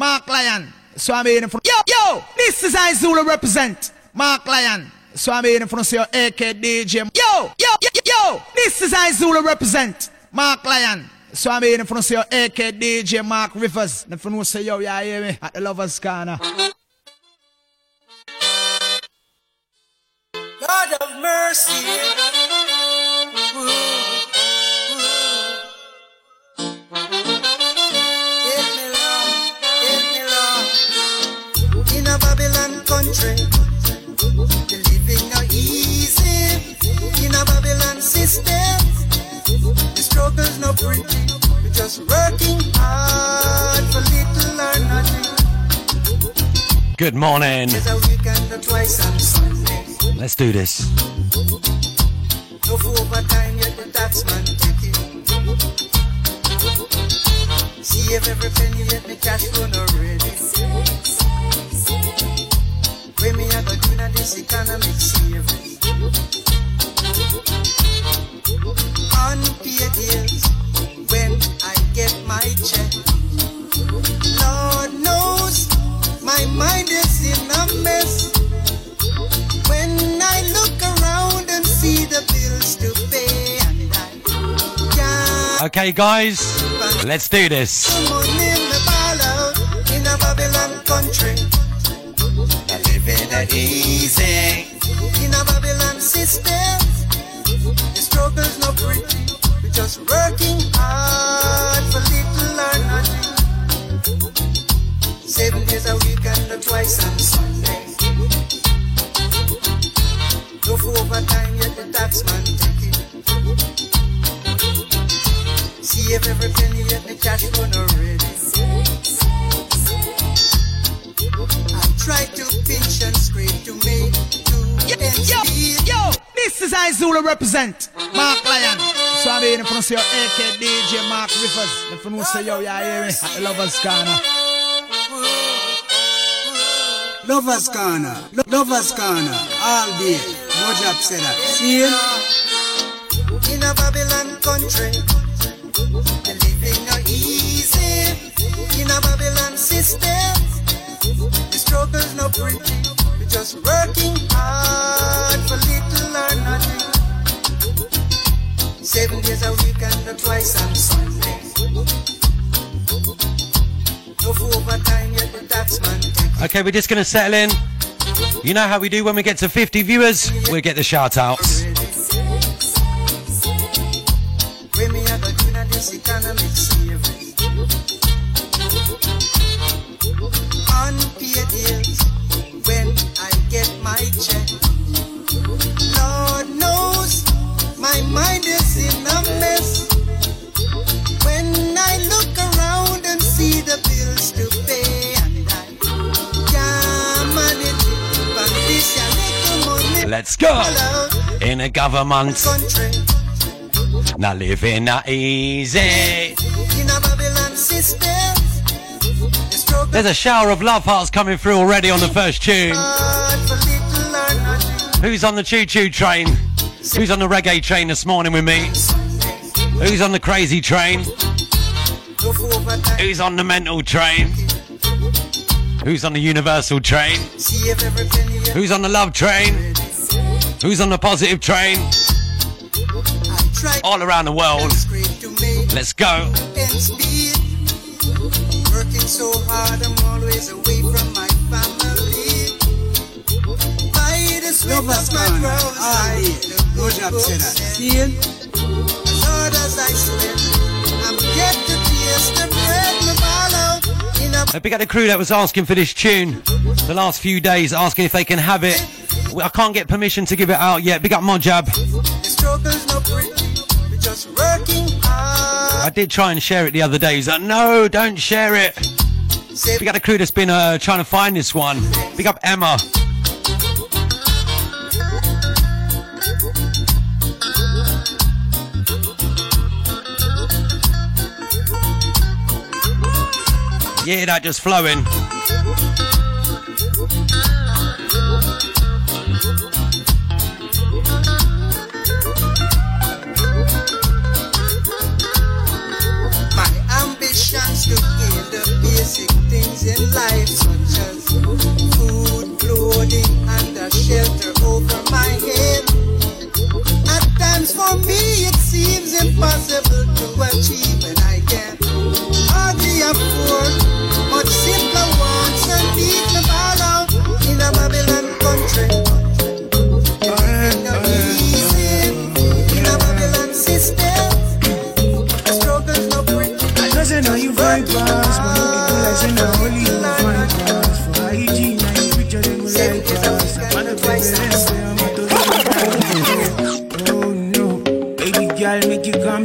Mark Lion. So I'm here from. Yo, yo, this is I represent. Mark Lion. So I'm here from your AK DJ. Yo, yo, yo, yo, this is I represent. Mark Lion. So I'm here from your AK DJ Mark Rivers. And if you say yo, yeah, hear me at the Lovers Corner. God of mercy. Good morning. There's a weekend or twice on Sunday. Let's do this. No overtime yet the taxman take it. See if every penny yet the cash run already. When me I go do na this economic saving. Unpaid bills when I get my check. Lord knows my mind is in a mess. When I look around and see the bills to pay and I can't Okay, guys, let's do this. money me ball out in a Babylon country. Easy in a Babylon system. The struggle's not pretty. We're just working hard for little or nothing. Seven days a week and twice on Sunday. No for overtime yet the taxman take it. See if every penny yet the cash run already. Try to pinch and scrape to make two ends meet. yo, this is I Zulu represent. Mark Lion. So I'm here from your AK DJ Mark Rivers. If you say yo, yeah, hear me the Lovers Corner. Lovers Lovers Corner, all day. Mojab said that. See it? In a Babylon country, the living are easy. In a Babylon system, struggle's not pretty. We're just working hard for little or nothing. Seven days a week and twice on Sunday. No overtime yet Okay, we're just to settle in. You know how we do when we get to 50 viewers? We get the shout outs. Get check. Lord knows my mind is in a mess. When I look around and see the bills to pay and I can't manage it. But this little money Let's go. Uh, in a government, country. now living not easy. In a Babylon system, There's a shower of love hearts coming through already on the first tune. Uh, Who's on the choo choo train? Who's on the reggae train this morning with me? Who's on the crazy train? Who's on the mental train? Who's on the universal train? Who's on the love train? Who's on the positive train? All around the world. Let's go. Lovers of my Corner, brow, all I day. Mojab said that. See it? As hard as I sweat, I'm yet to taste the bread me ball out a A big up the crew that was asking for this tune the last few days, asking if they can have it. I can't get permission to give it out yet. Big up Mojab. The struggle's not pretty. We're just working hard. I did try and share it the other day. He's like, no, don't share it. Save Big up the crew that's been uh, trying to find this one. Big up Emma. Yeah, that just flowing. my ambitions to gain the basic things in life, such as food, clothing, and a shelter over my head. At times for me it seems impossible to achieve, and I can hardly afford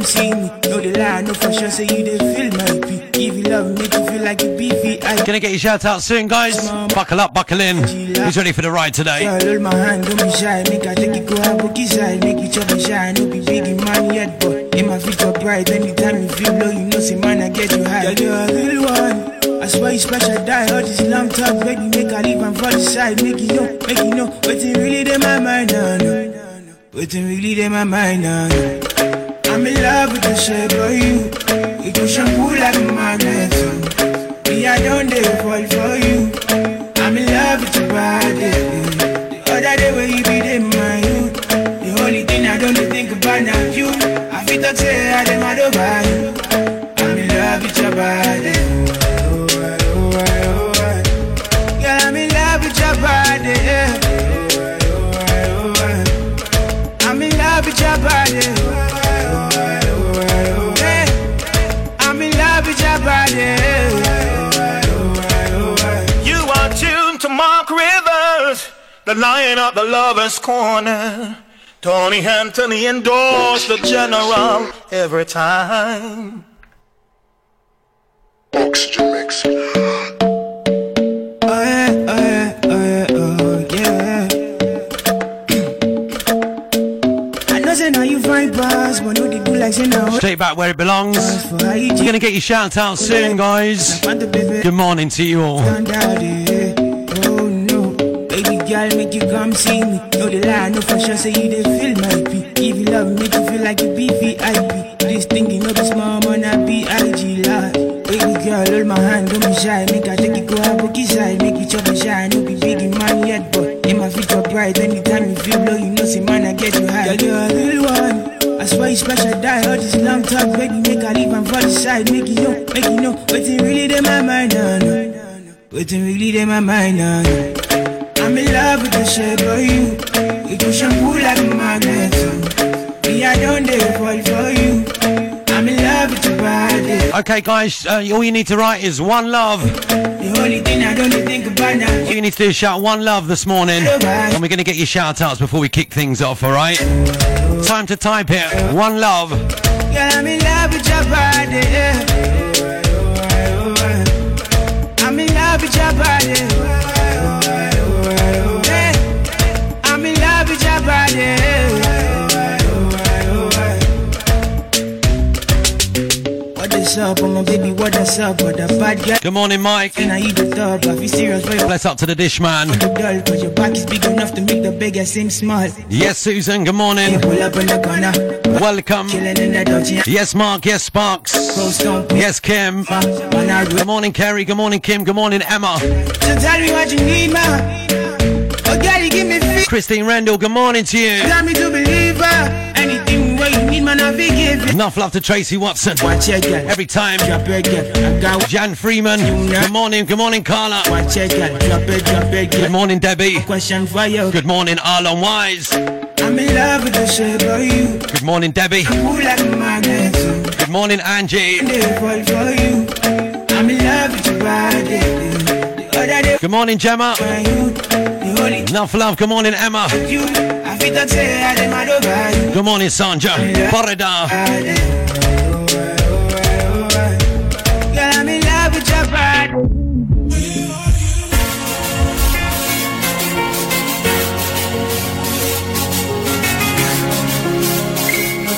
see me. No the lie, no for sure, say you dey feel my beat. If you love, make you feel like you beefy. I Gonna get your shout out soon, guys. Buckle up, buckle in. Who's ready for the ride today? Girl, hold my hand, don't be shy. Make I take you go a bookie side. Make you chop and shine. No be big in man yet, but in my future bright. Anytime you feel low, you know, say man, I get you high. Girl, you're a real one. I swear you special die. All this long talk, baby, make I leave and fall aside. Make you know, make you know. Waiting really in my mind, nah, no. Waiting really in my mind, nah, no. I'm in love with the shape of you. You do shampoo like Rivers, the lion of the lover's corner. Tony Anthony endorsed the general every time. Oxygen mix. Oh yeah, oh yeah, oh yeah, oh yeah. I know say now you find pass, but no they do like say now. Straight back where it belongs. You We're gonna get your shout out soon, guys. want the baby. Good morning to you all. Girl, make you come see me. No the lie, no sure, say you dey feel my beat. If you love me, make you feel like you be VIP. This thing you know be small, man, I be IG live. Baby girl, hold my hand, don't be shy. Make I take you go a bookie side, make you chop and shine. No be big in man yet, but in my future bright. Anytime you feel low, you know say man, I get you high. Girl, you're a real one. I swear you special die. All this long talk, baby, make I leave and fall aside. Make you know, make you know, waiting really in my mind, nah, no. Waiting really in my mind, nah, no. I'm in love with the shape of you. You do shampoo like a magnet. Me, I don't dare fall for you. I'm in love with your body. Okay, guys, uh, all you need to write is one love. The only thing I don't think about now. All you need to do is shout one love this morning. And we're gonna get your shout outs before we kick things off, alright? Time to type it. One love. I'm in love with your body. I'm in love with your body. What is up, I'm a baby? What is up? What a bad girl? Good morning, Mike. Can I eat the top? Are you serious? You Bless up to the dish man. Cause your back is big enough to make the seem small. Yes, Susan, good morning. Pull up in the corner, Welcome. chilling in the dodgy. Yes, Mark. Yes, Sparks. Yes, Kim. Good morning, Kerry. Good morning, Kim. Good morning, Emma. So tell me what you need. Oh, girl, you give me feel. Christine Randall, good morning to you. Me to believe her. Anything what you need, man, giving. Enough love to Tracy Watson. Watch your girl. Every time. Drop your girl. I got Jan Freeman. Good morning. Good morning, Carla. Watch your girl. Drop it, drop it, Good morning, Debbie. Question for you. Good morning, Arlon Wise. I'm in love with the shape of you. Good morning, Debbie. Who like a magnet? Good morning, Angie. They fall for you. I'm in love with your body. The other day, Good morning, Gemma. Enough love. Good morning, Emma. Good morning, Sandra. Body.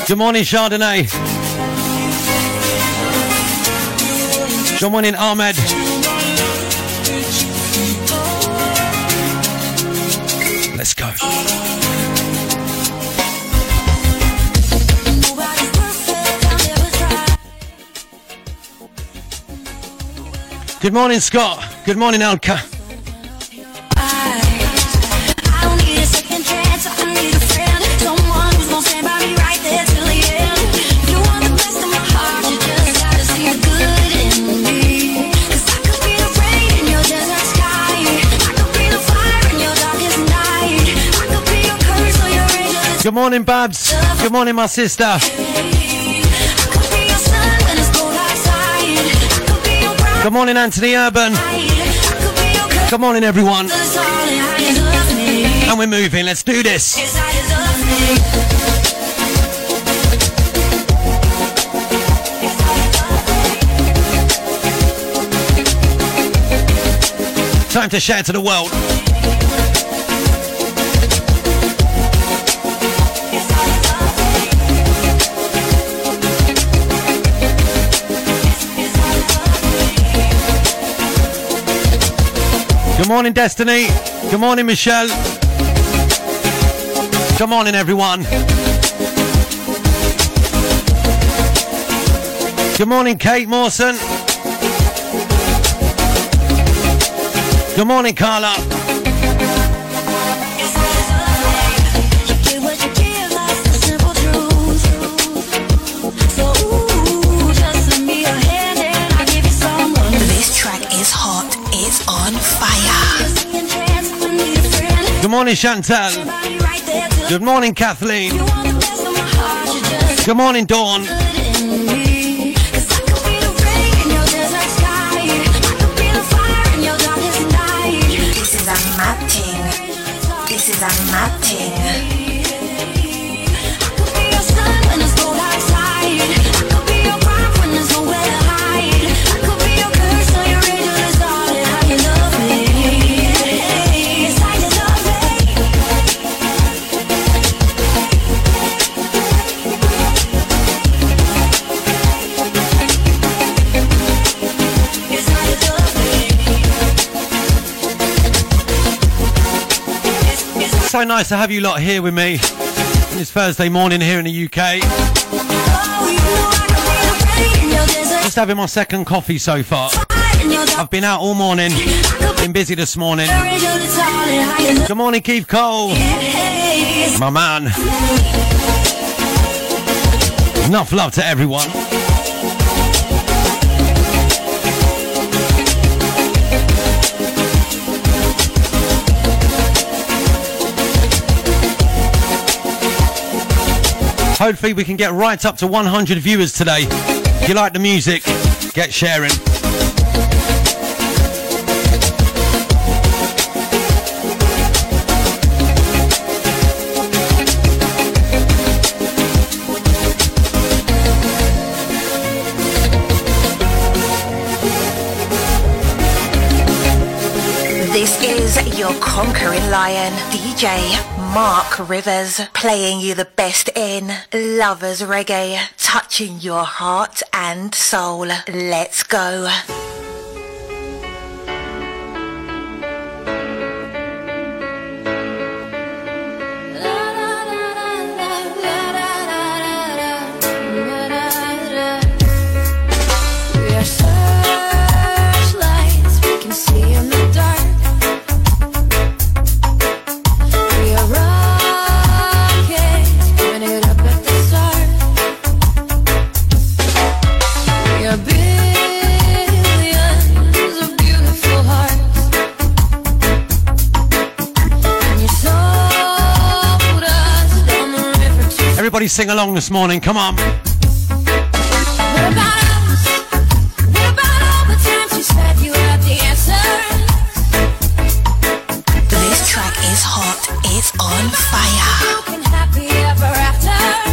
Good morning, Chardonnay. Good morning, Ahmed. Good morning, Scott. Good morning, Elka. Good morning, Babs. Good morning, my sister. Good morning, Anthony Urban. Good morning, everyone. And we're moving. Let's do this. Time to share to the world. Good morning, Destiny. Good morning, Michelle. Good morning, everyone. Good morning, Kate Mawson. Good morning, Carla. Morning, Chantal. Good morning, Kathleen. Good morning, Dawn. This is a mad. This is a mad. So nice to have you lot here with me on this Thursday morning here in the UK. Just having my second coffee so far. I've been out all morning, been busy this morning. Good morning, Keith Cole. My man. Enough love to everyone. Hopefully, we can get right up to 100 viewers today. If you like the music, get sharing. This is your conquering lion, DJ Mark Rivers, playing you the best in lovers reggae, touching your heart and soul. Let's go. Everybody sing along this morning, come on. What about us? What about all the times you said you had the answers? This track is hot. It's on fire. Broken happy ever after.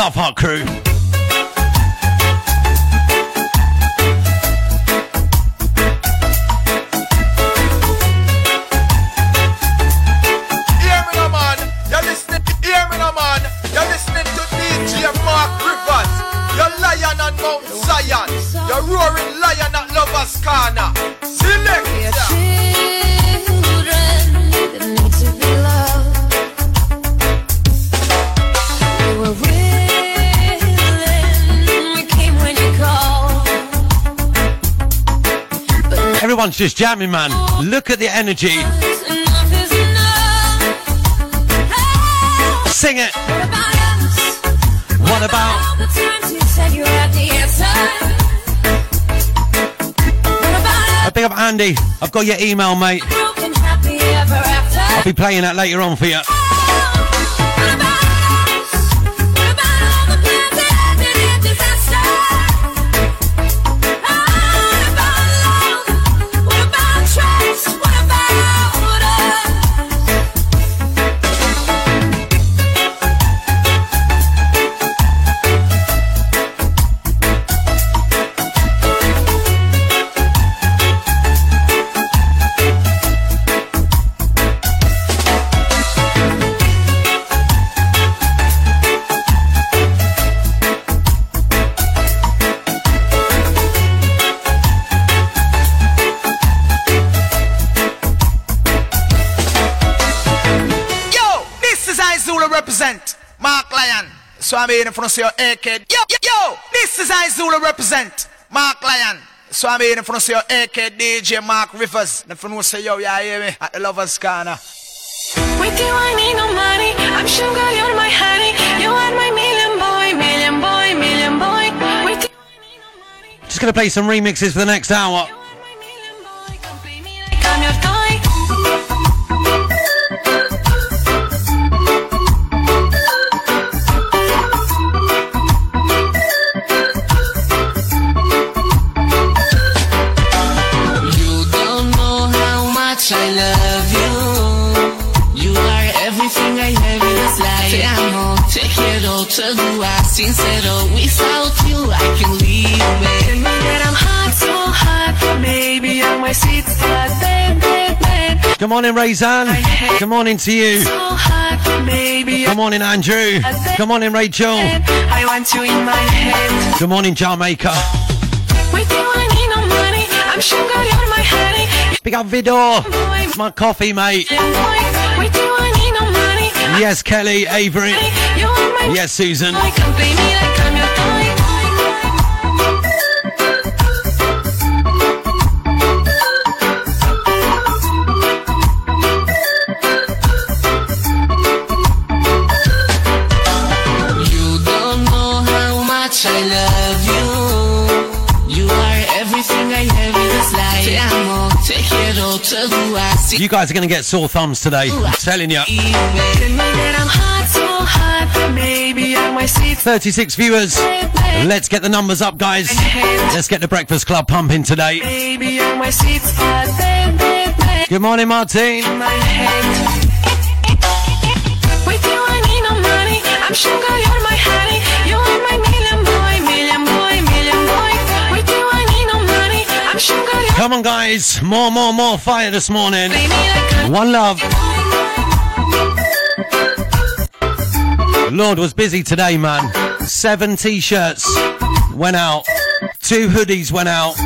Love Heart Crew. Everyone's just jamming, man. Look at the energy. Enough is enough. Sing it. What about I pick up Andy. I've got your email, mate. broken? I'll be playing that later on for you. So I'm here in front of your AK. Yo, yo, yo, this is I Zulu represent Mark Lyon. So I'm here in front of your AK DJ Mark Rivers. And if you know say yo, yeah, hear me at the Lovers Corner. With you, I need no money. I'm sugar, you're my honey. You are my million boy, million boy, million boy. With you, I need no money. Just gonna play some remixes for the next hour. Quiero, todo es sincero. Without you, I can leave Tell me that I'm hot, so hot. Maybe I'm my sweet spot, bad, bad, bad. Good morning, Razan. Good morning to you. So hot, maybe Good morning, Andrew. Good morning, Rachel. I want you in my head. Good morning, Jamaica. With you, I need no money. I'm sugar, you're my honey. Pick up Vidor. It's my coffee, mate. Million boy. With you, I need no money. Yes, Kelly, Avery. Yes, Susan. You guys are going to get sore thumbs today. I'm telling you. Tell me that I'm hot, so hot. Maybe I'm my sweet 36 viewers. Let's get the numbers up, guys. Let's get the Breakfast Club pumping today. Good morning, head. With you, I need no money. I'm sugar, you're my honey. Come on, guys. More, more, more fire this morning. play me like I'm One love. Lord was busy today, man. Seven t-shirts went out. Two hoodies went out.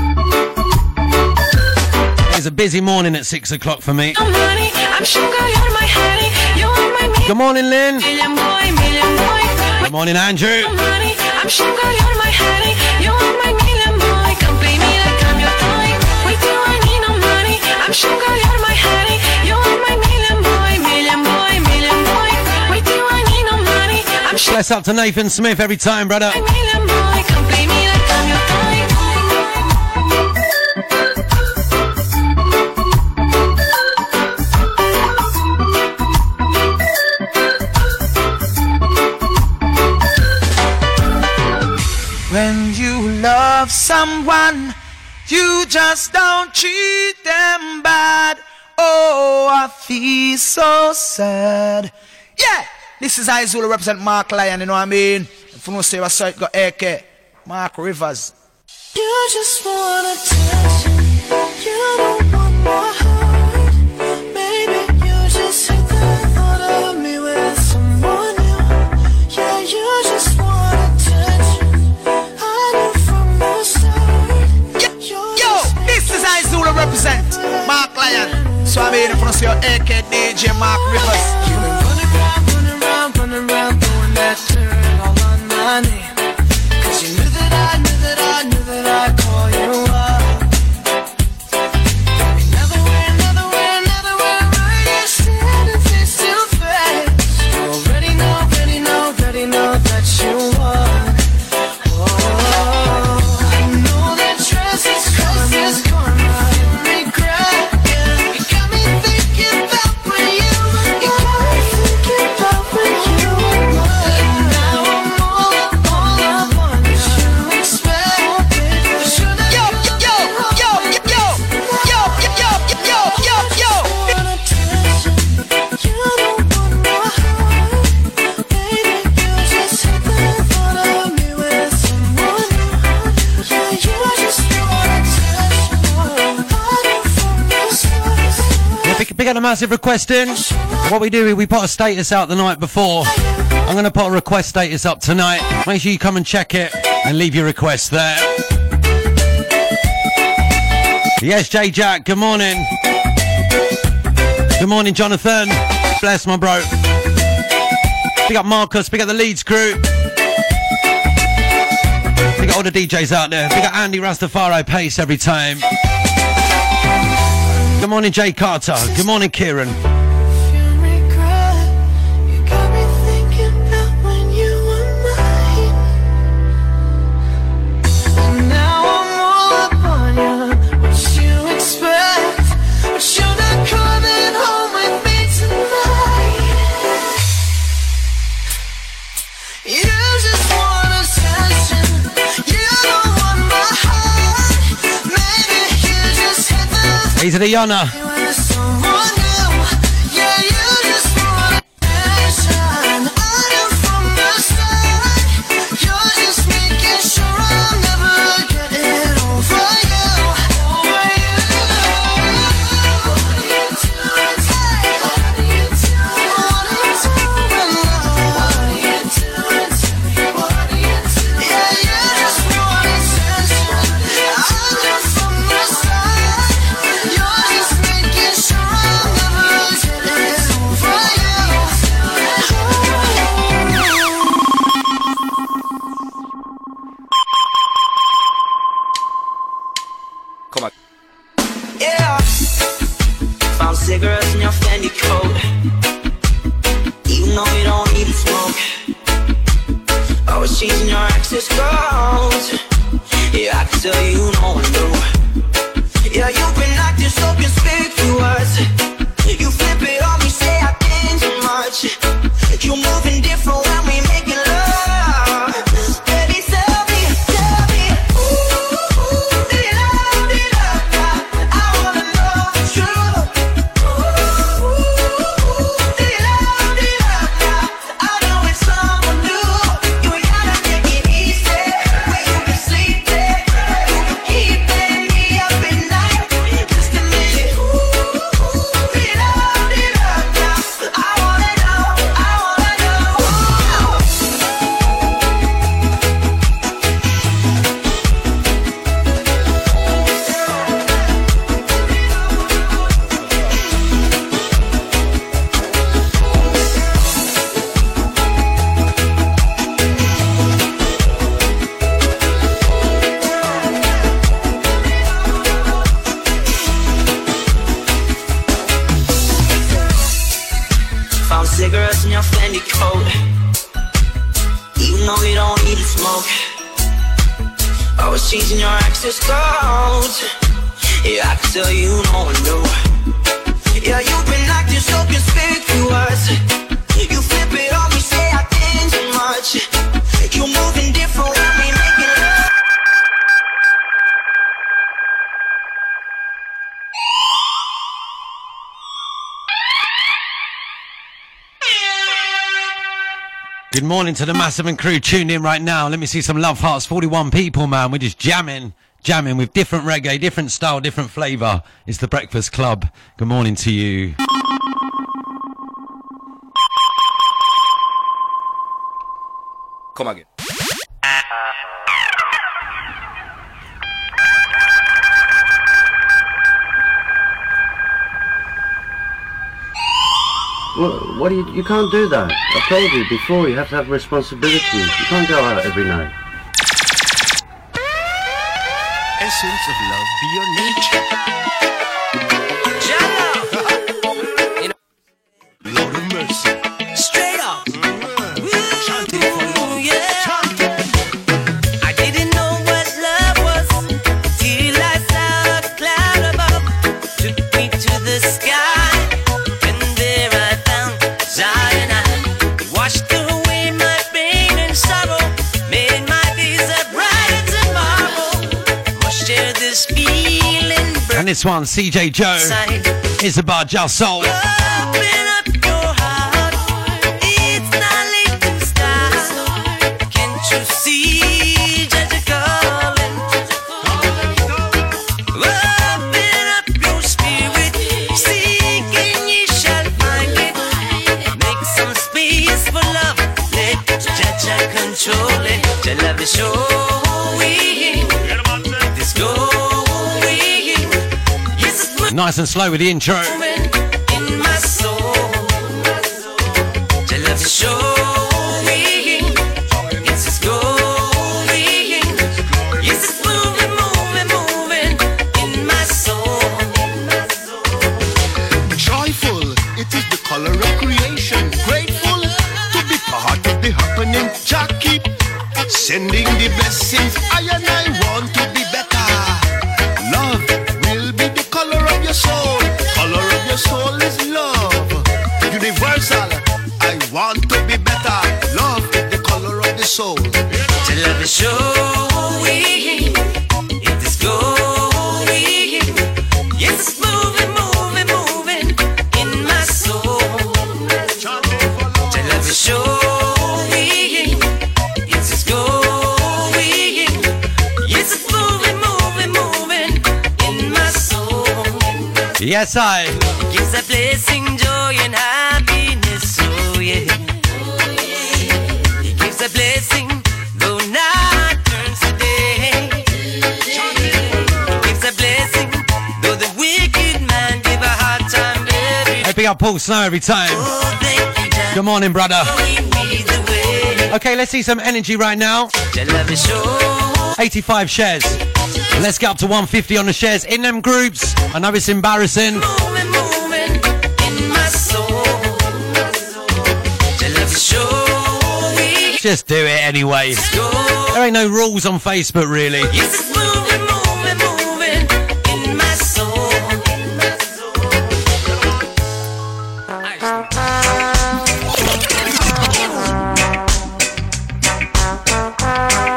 It was a busy morning at six o'clock for me. no money. I'm sugar, you're my honey. You are my million, Good morning, Lynn. million boy, million. Good morning, Andrew. no money. Sugar, you're my honey. You are my million boy, million boy, million boy. With you, I need no money. I'm sugar, Bless up to Nathan Smith every time, brother. million boy. Come play me like I'm your toy. When you love someone, you just don't treat them bad. Oh, I feel so sad. Yeah, this is Izula represent Mark Lyon, you know what I mean? If you know say what's up, got AK, Mark Rivers. You just wanna touch. You don't want my heart. Mark Lyon. So I'm here in front your AK DJ Mark Rivers. You've been running around, running around, running around, doing that turn all on my name. massive request in. What we do is we put a status out the night before. I'm going to put a request status up tonight. Make sure you come and check it and leave your request there. Yes, J Jack, good morning. Good morning, Jonathan. Bless my bro. Pick up Marcus, pick up the Leeds crew. Pick up all the DJs out there. Pick up Andy Rastafari, pace every time. Good morning, Jay Carter. Good morning, Kieran. Days of the Honor. Good morning to the Massive and crew. Tune in right now. Let me see some love hearts. 41 people, man. We're just jamming, jamming with different reggae, different style, different flavour. It's the Breakfast Club. Good morning to you. Come again. What do you? You can't do that. I told you before. You have to have responsibility. You can't go out every night. Essence of love beyond nature. one, CJ Joe, Isabel Jalsol. nice and slow with the intro. That's It gives a blessing, joy, and happiness. Oh, yeah. Oh. He gives a blessing, though night turns to day. He gives a blessing, though the wicked man give a hard time. Every I up Paul Snow every time. Oh, Good morning, brother. Okay, let's see some energy right now. 85 shares. Let's get up to 150 on the shares in them groups. I know it's embarrassing. Just do it anyway. There ain't no rules on Facebook, really.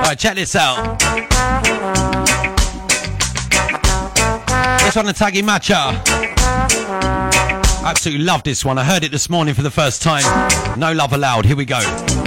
Alright, check this out. This one, the Taggy Matcher. Absolutely love this one. I heard it this morning for the first time. No love allowed. Here we go.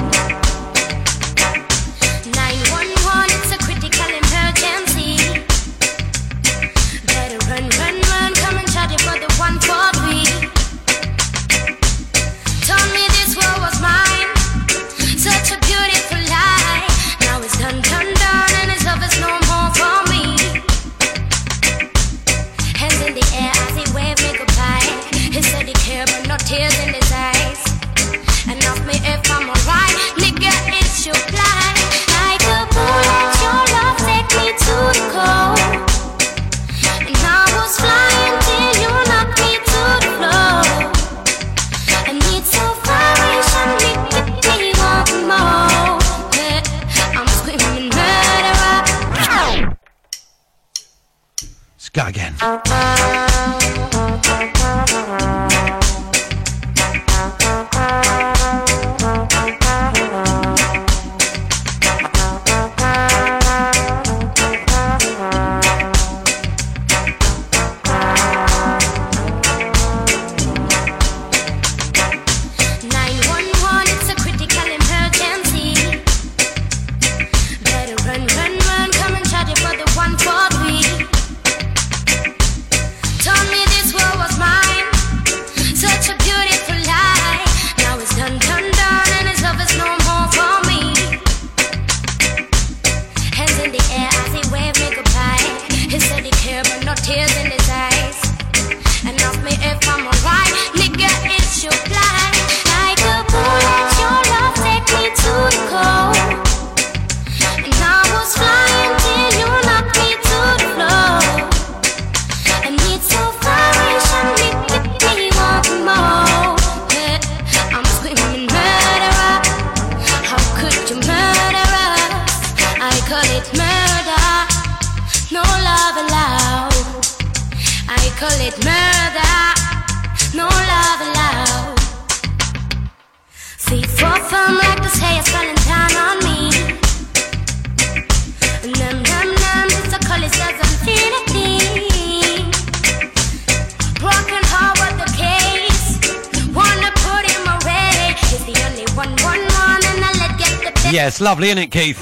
yeah, it's lovely, isn't it, Keith?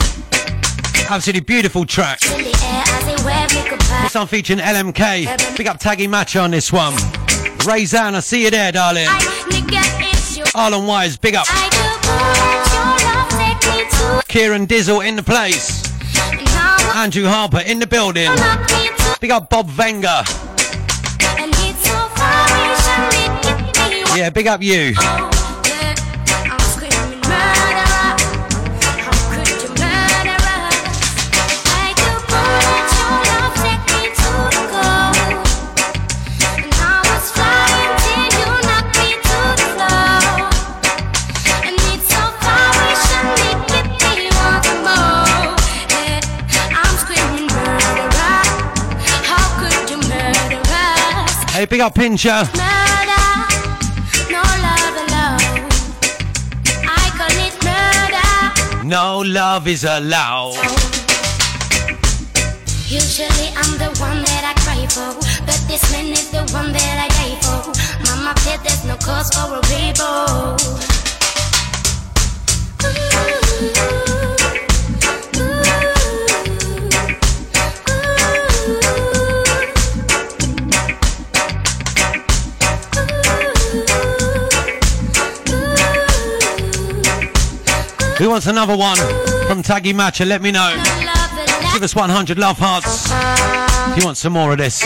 Absolutely beautiful track. This one featuring LMK. Big up Taggy Matcher on this one. Raizan, I see you there, darling. Arlen Wise, big up. Kieran Dizzle in the place. Andrew Harper in the building. Big up Bob Venga. Yeah, big up you. Hey, big up Pincher. No love alone. I call it murder. No love is allowed. Usually I'm the one that I cry for, but this man is the one that I die for. Mama said there's no cause for a rebel. Who wants another one from Taggy Matcher? Let me know. Give us 100 love hearts if you want some more of this.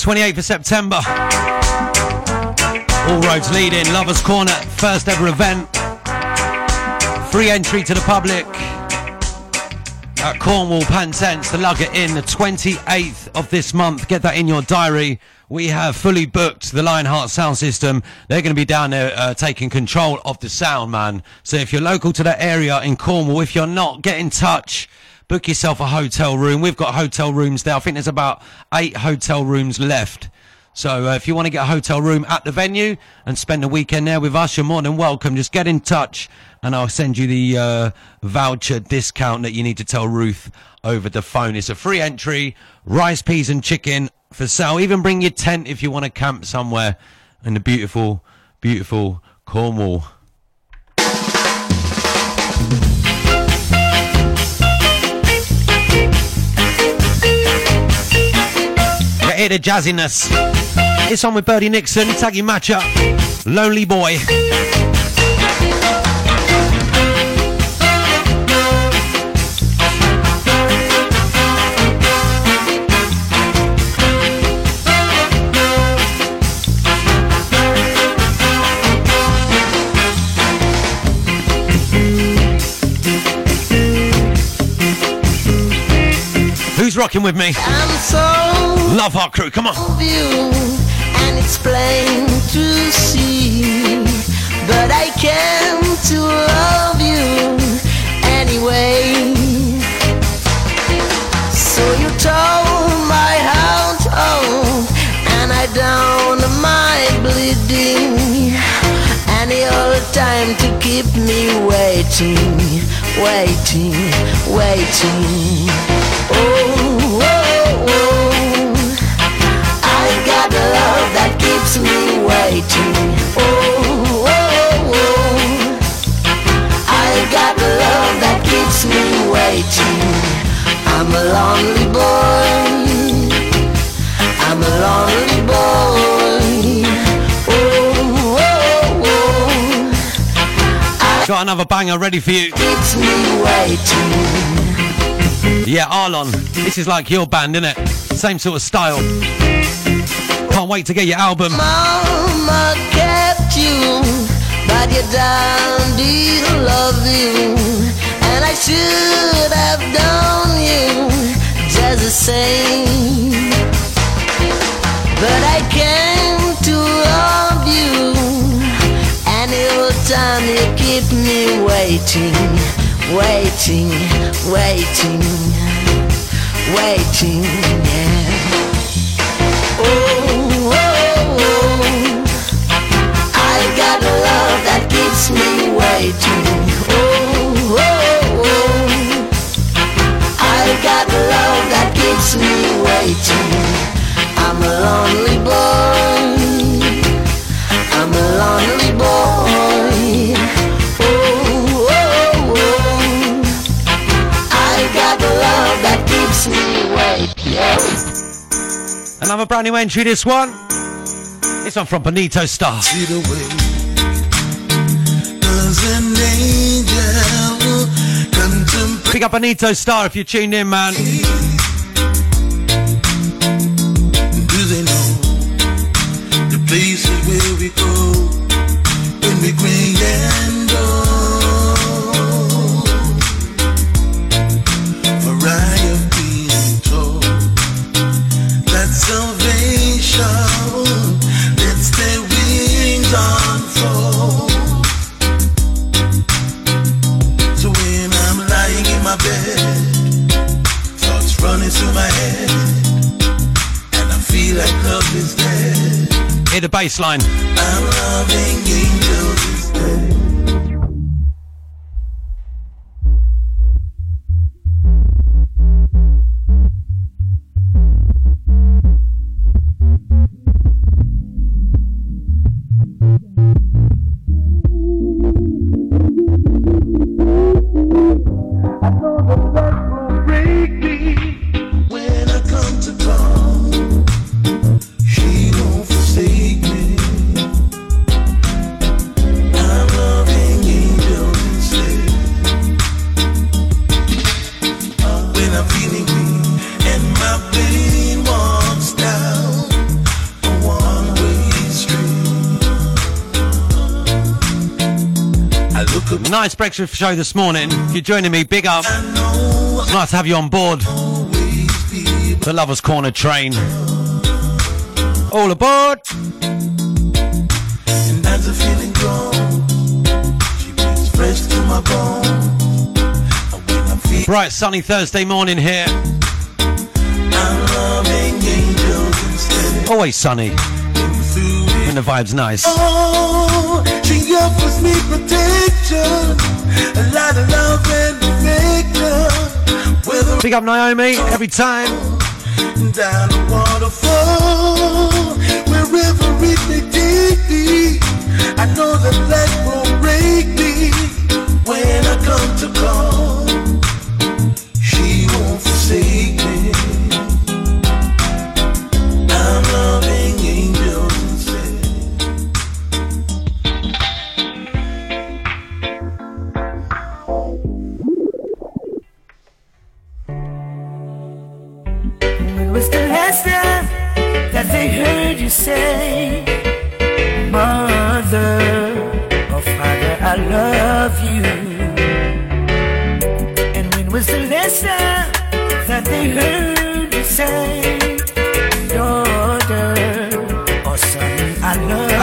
Twenty-eighth of September. All roads lead in. Lovers Corner, first ever event. Free entry to the public at Cornwall Penzance, the Lugger Inn, the 28th of this month. Get that in your diary. We have fully booked the Lionheart sound system. They're going to be down there uh, taking control of the sound, man. So if you're local to that area in Cornwall, if you're not, get in touch. Book yourself a hotel room. We've got hotel rooms there. I think there's about eight hotel rooms left. So uh, if you want to get a hotel room at the venue and spend the weekend there with us, you're more than welcome. Just get in touch and I'll send you the uh, voucher discount that you need to tell Ruth over the phone. It's a free entry, rice, peas and chicken for sale. Even bring your tent if you want to camp somewhere in the beautiful, beautiful Cornwall. Hear the jazziness. It's on with Birdie Nixon, Taggy Matcher, Lonely Boy. Rocking with me? I'm so Love Heart Crew, come on. you, and it's plain to see. But I came to love you anyway. So you told my heart, oh, and I down my bleeding. Any old time to keep me waiting, waiting, waiting. Oh, oh, oh. I got a love that keeps me waiting. Oh, oh, oh. I got love that keeps me waiting. I'm a lonely boy. I'm a lonely boy. Oh, oh, oh. Got another banger ready for you. Yeah, Arlon. This is like your band, isn't it? Same sort of style. Can't wait to get your album. Mama kept you, but your dad didn't love you, and I should have you just the same. But I came to love you, and every time you keep me waiting, waiting, waiting, waiting, yeah. Oh, oh, oh. I got love that keeps me waiting. Oh, oh, oh. I got love that keeps me waiting. I'm a lonely boy. I'm a lonely Another brand new entry, this one. This one from Benito Star. See the way an Pick up Benito Star if you're tuned in, man. Do they know the places where we go? Bass line. Show this morning. If you're joining me, big up. Nice to have you on board. The Lovers Corner train. All aboard. And as the feeling grows, she brings fresh to my bones. And when I'm feeling Bright sunny Thursday morning here. I'm loving angels instead. Always sunny. When the vibe's nice. Oh, she offers me protection, a lot of love and affection. Whether Big up Naomi every time. down the waterfall, wherever it may take me, I know that life won't break me when I come to call.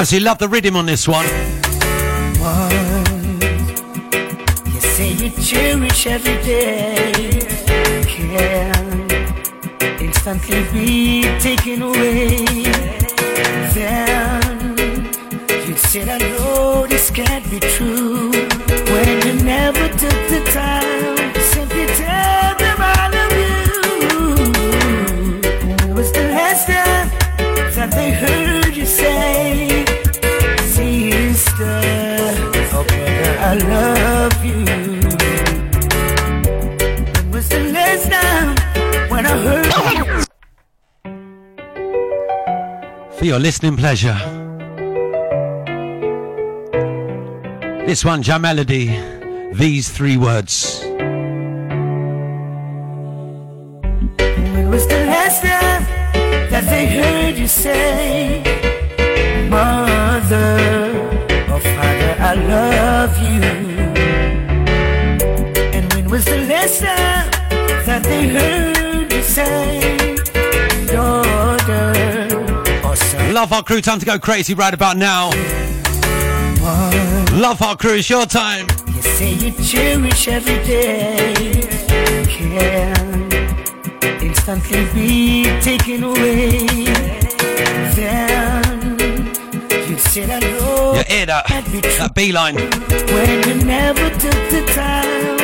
Actually, love the rhythm on this one. one. You say you cherish every day, can instantly be taken away. Then you said, I know this can't be true. I love you. When was the last time when I heard For your listening pleasure. This one, Jam Melody. These three words. When was the last time that they heard you say, Love our crew, time to go crazy right about now. Love our crew, it's your time. You say you cherish every day, can instantly be taken away. Then you said I know You hear that? That beeline. when you never took the time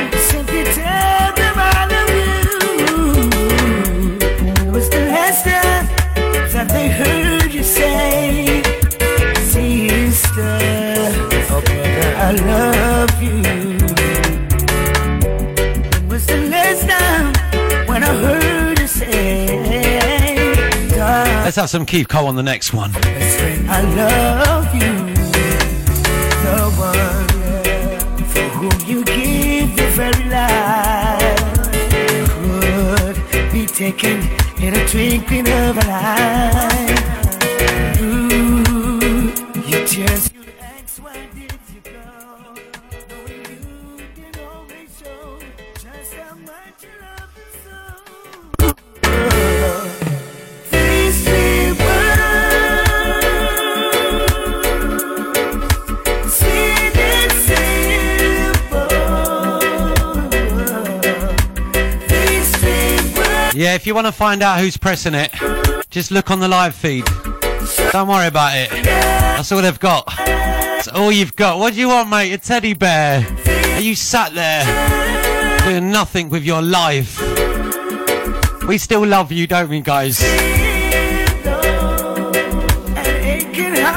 I love you? When was the last time when I heard you say, Let's have some Keith Cole on the next one. I love you. The one for whom you give your very life could be taken in a twinkling of an eye. If you want to find out who's pressing it, just look on the live feed. Don't worry about it. That's all they've got. That's all you've got. What do you want, mate? A teddy bear? Are you sat there doing nothing with your life? We still love you, don't we, guys?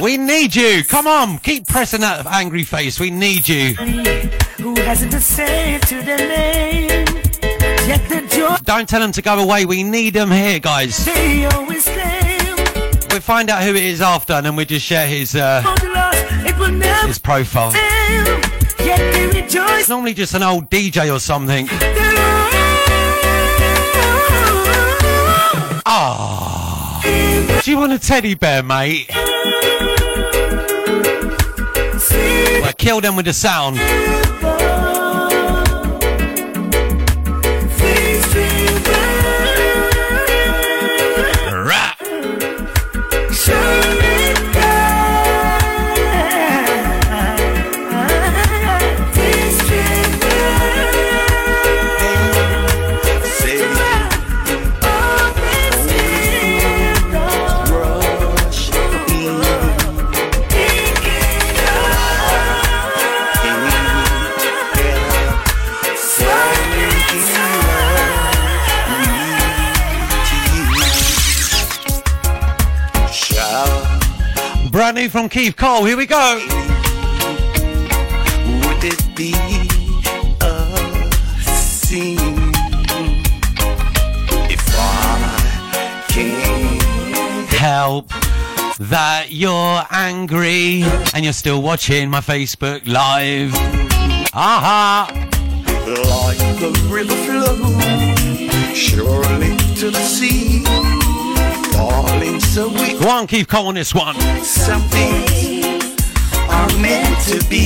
We need you. Come on, keep pressing that angry face. We need you. Who hasn't a say to their name? Yet the joy Don't tell them to go away. We need them here, guys. they always claim. We'll find out who it is after, and then we just share his uh, For the lost, it will never his profile. fail. Yet they rejoice. It's normally just an old DJ or something. Ah. Do you want a teddy bear, mate? Well, kill them with the sound. Keith Cole. Here we go. Would it be a sin if I can't Help that you're angry and you're still watching my Facebook live. Aha. like the river flows surely to the sea, darling? So we Go on, Cole on this one. some things are meant to be.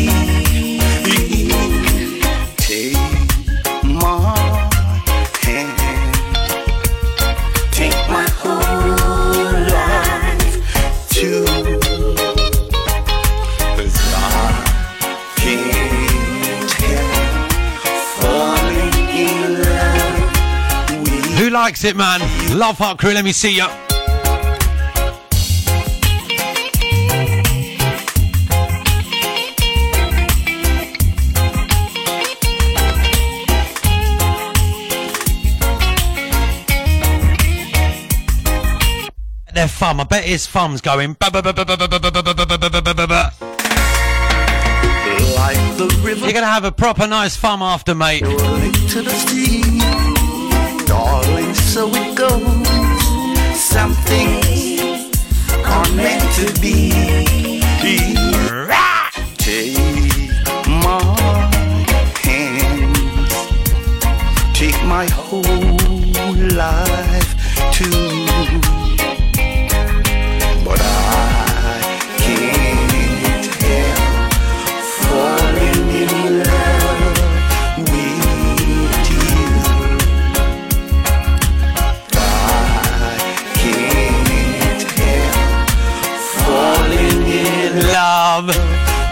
Take my hand, take my whole life too. 'Cause I can't help falling in love. Who likes it, man? Love Heart Crew, let me see ya. thumb. I bet his thumb's going. You're gonna have a proper nice thumb after, mate. Darling, so it goes. Are meant to be. Take my hands, take my whole life to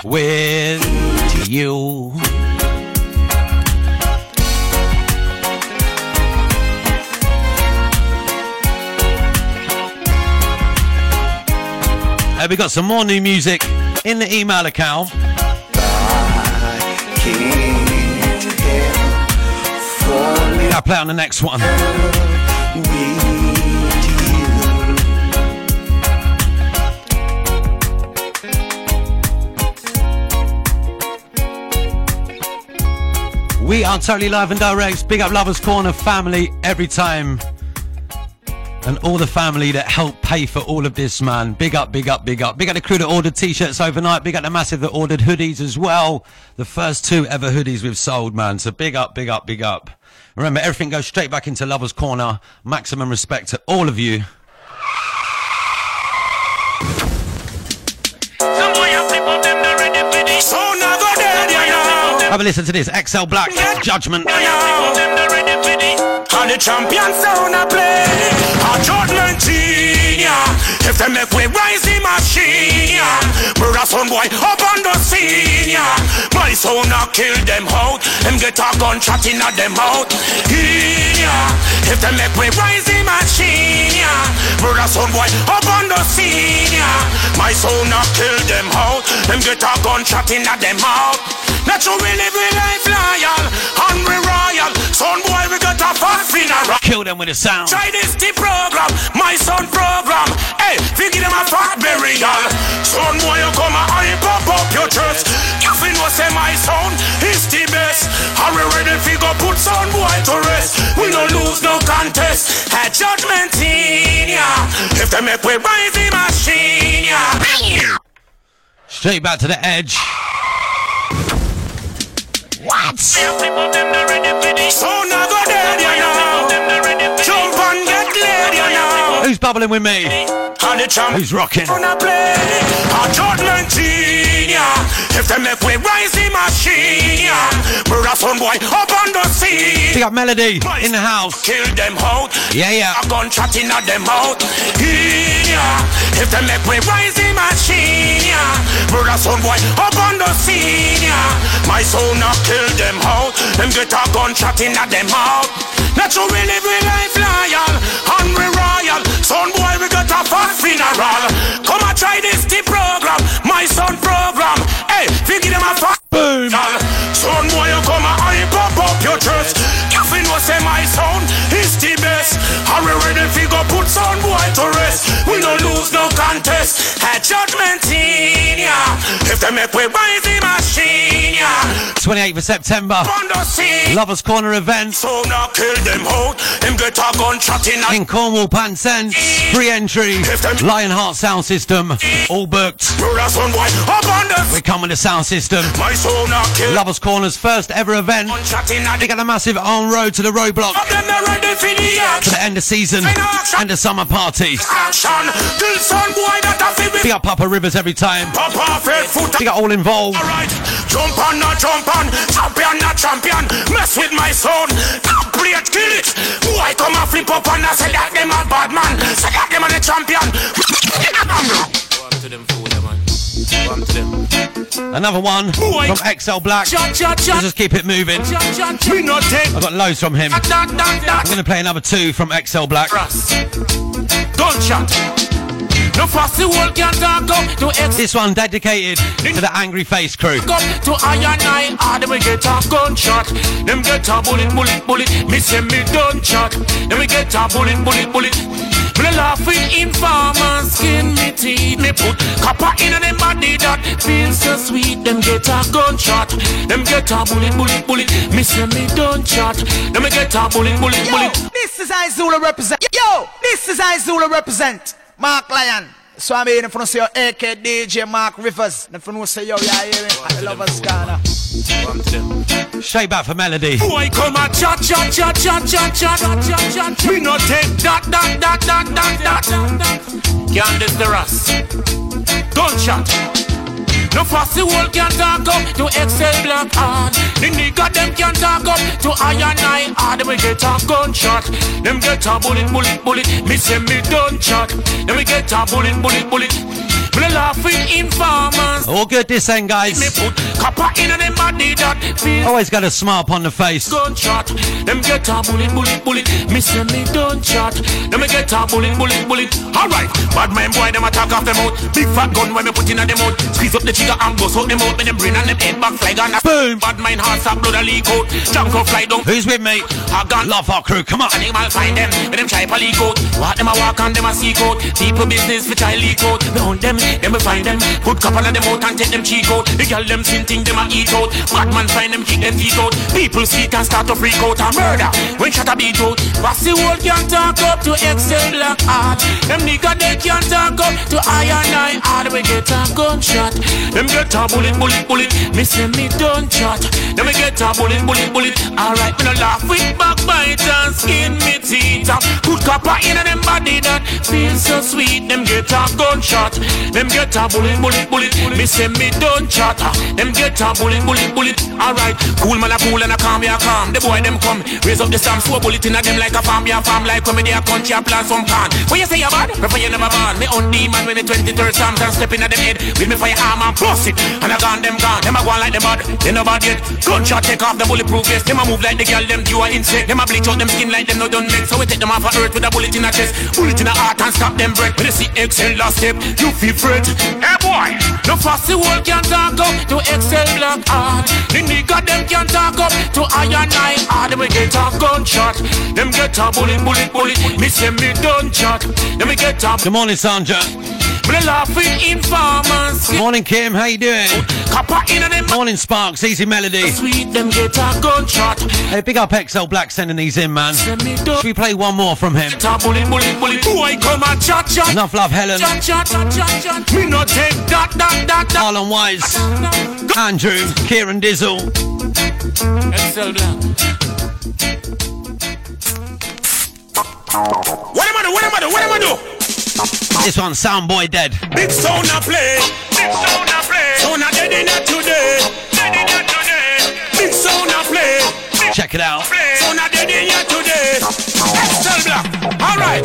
with you. Hey, we got some more new music in the email account. I'll play on the next one. Are totally live and direct. Big up Lovers Corner family every time. And all the family that helped pay for all of this, man. Big up, big up, big up. Big up the crew that ordered t-shirts overnight. Big up the massive that ordered hoodies as well. The first two ever hoodies we've sold, man. So big up, big up, big up. Remember, everything goes straight back into Lover's Corner. Maximum respect to all of you. Have a listen to this. XL Black, Judgment. And the champion sound a play. A judgment yeah If they make we rise the machine, yeah Brother son boy up on the scene, My sound a kill them out. Them get a gunshot in a them out If they make we rise the machine, yeah Brother son boy up on the scene, My sound a kill them out. Them get a gunshot in a them out Not sure we live we life loyal we royal Son boy we got a fast funeral Kill them with a sound. Try this the program, my son program. Hey, fi give them a fat burial. Son boy, you come and I pop up your chest. You know say my son is the best. Are we ready fi go put son boy to rest? We no lose no contest. Had judgment in ya. If they make we rise the machine ya. Straight back to the edge. What? So oh, now go you know. Who's bubbling with me? And the champ Who's rocking? Gonna play a judgment scene, yeah. If they make we rise the machine, yeah. Brother son boy up on the scene. Big up Melody in the house. Kill them out. Yeah, yeah. A gunshot in a them out. Yeah. If they make we rise the machine, yeah. Brother son boy up on the scene, yeah. My son a kill them out. Them get a gunshot in a them out. Not sure we live we life loyal and we royal. Son boy we got a fast funeral. Come and try this the program, my son program. Hey, fi give them a fast boom. Son boy you come and I pop up your chest. You fi know say my son is the best. Are we ready fi go put boy to rest? We no lose no contest. Had judgment in ya. If they make we rise the machine ya. 28th of September. Lovers Corner event. So now kill them out. Them get a gunshot in In Cornwall, Penzance. Free entry. Lionheart sound system. All booked. Brother son boy up on the We come with the sound system. My soul now kill. Lovers Corner's first ever event. Gunshot in a They got a massive on road to the roadblock. Up them they ready for the To the end of season and the summer party. Action. Kill son boy that a fi Big up Papa Rivers every time. Pop off foot. Big up all involved. Alright, jump on, not jump on, champion, not champion. Mess with my son, not play it, kill it. Boy, come and flip up and I say that them a bad man, say that them a the champion. Another one from XL Black. Let's just keep it moving. I've got loads from him. I'm going to play another two from XL Black. Gunshot. No fussy world can talk up to X. This one dedicated to the Angry Face crew. Up to iron eye, ah, them we get a gunshot. Them get a bullet, bullet, bullet. Me say me done shot. Then we get a bullet, bullet, bullet. Me no laughing informer, skin me teeth. Me put copper in them body that feels so sweet. Them get a gunshot. Them get a bullet, bullet, bullet. Me say me done shot. Then we get a bullet, bullet, bullet. Yo, This is Izula represent. Yo, this is Izula represent. Mark Lyon. So I'm here in front of your AK DJ Mark Rivers. If you know say yo, yeah, hear me. I love us Ghana. Straight back for Melody. Boy, come a chat, chat, chat, chat, chat, chat, chat, chat. We no take that, that, that, that, that, that. Can't this the Ross? Gunshot. No fussy world can talk up to XL Black hard. The nigga them can talk up to Iron Eye hard. Them get a gunshot. Them get a bullet, bullet, bullet. Me say me don't shot. Then we get a bullet, bullet, bullet. Me laughing informers. All good this end, guys. Me put copper in them body that feel Always got a smile upon the face. gunshot. Them get a bullet, bullet, bullet. Me say me don't shot. Them me get a bullet, bullet, bullet. Alright, bad man boy, them attack off them out. Big fat gun when me put in a them out. Squeeze up the trigger and bust out them out. When them brain and them head back fly gun. Boom. Bad mind heart stop blood a leak out. Junk out fly down. Who's with me? A gun. Love our crew come on. Animal find them, when them try to leak out. Walk them a walk and them a seek out. People business for try leak out. Me hunt them, them we find them. Put couple of them out and take them cheek out. The girl them sin thing them a eat out. Bad man find them kick them feet out. People see and start to freak out and murder. When shot a beat out. Bossy world can talk up to XL Black Heart. Them nigga they can talk up to Iron Eye. Hard we get a gunshot. Them get a bullet, bullet, bullet. Me say me don't shot. Then we get a bullet, bullet, bullet. Alright, me no laugh with backbite and skin me teeth. up. Put copper in and them body that feels so sweet. Them get a gunshot. Them get a bullet, bullet, bullet. Me say me don't shot. Them get a bullet, bullet, bullet. Alright, cool man a cool and a calm, yeah calm. The boy them come, raise up the stamp, so a bullet in a them like a farm, yeah farm. Like when me there country a plant some can. When you say you bad, prefer you never born. Me on demon when the 23rd Psalms and step in at them head. With me fire arm and bust it. And I gone them gone. Them a go like them bad. They no bad yet. Gunshot take off the bulletproof vest. Them a move like the girl. Them you are insect. Them a bleach out them skin like them no done make. So we take them off of earth with a bullet in a chest. Bullet in a heart and stop them breath. When you see Excel last step, you feel fret. Hey boy, no fussy world can talk up to XL Black heart. The nigga them can talk up to Iron Eye hard. Them get a gunshot. Them get a bullet, bullet, bullet. Me say me done shot. Them get a. Good morning, Sandra. Me laughing informers. Good morning, Kim. How you doing? Copper in them. Morning, Sparks. Easy melody. Sweet them get a gunshot. Hey, big up XL Black sending these in, man. Should we play one more from him? Enough love, Helen. Me no take that, that, that, that. Arlen Wise. Andrew. Kieran Dizzle. XL Black. What am I do? What am I do? What am I do? This one, Soundboy Dead. Big sound a play. Big sound a play. Sound a dead in a today. Dead in a today. Big sound a play. Check it out. Sound a dead in a today. XL Black. Alright.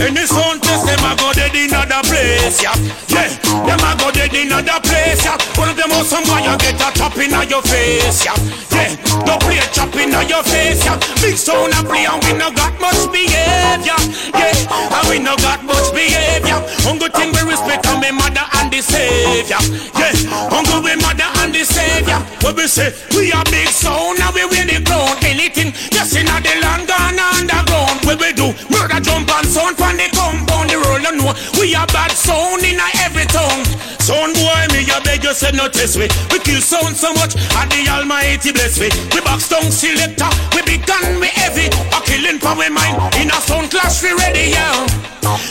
Any sound test them a go dead in other place, yeah. Yeah. Them a go dead in another place, yeah. One of them out some boy you get a chop in your face, yeah. Yeah. Don't play a chop in your face, yeah. Big sound a play and we no got much behavior, yeah. And we no got much behavior. Uncle thing we respect on me mother and the savior, yeah. Uncle we mother and the savior. What we say? We are big sound and we win the ground. Anything just in the land gone underground. What we do? Murder jump and sound from the compound. The roll and know we are bad sound in a beg you say no test we. We kill sound so much, and the Almighty bless we. We box down selector, we big gun, we heavy. A killing for we mind in a sound clash we ready, yeah.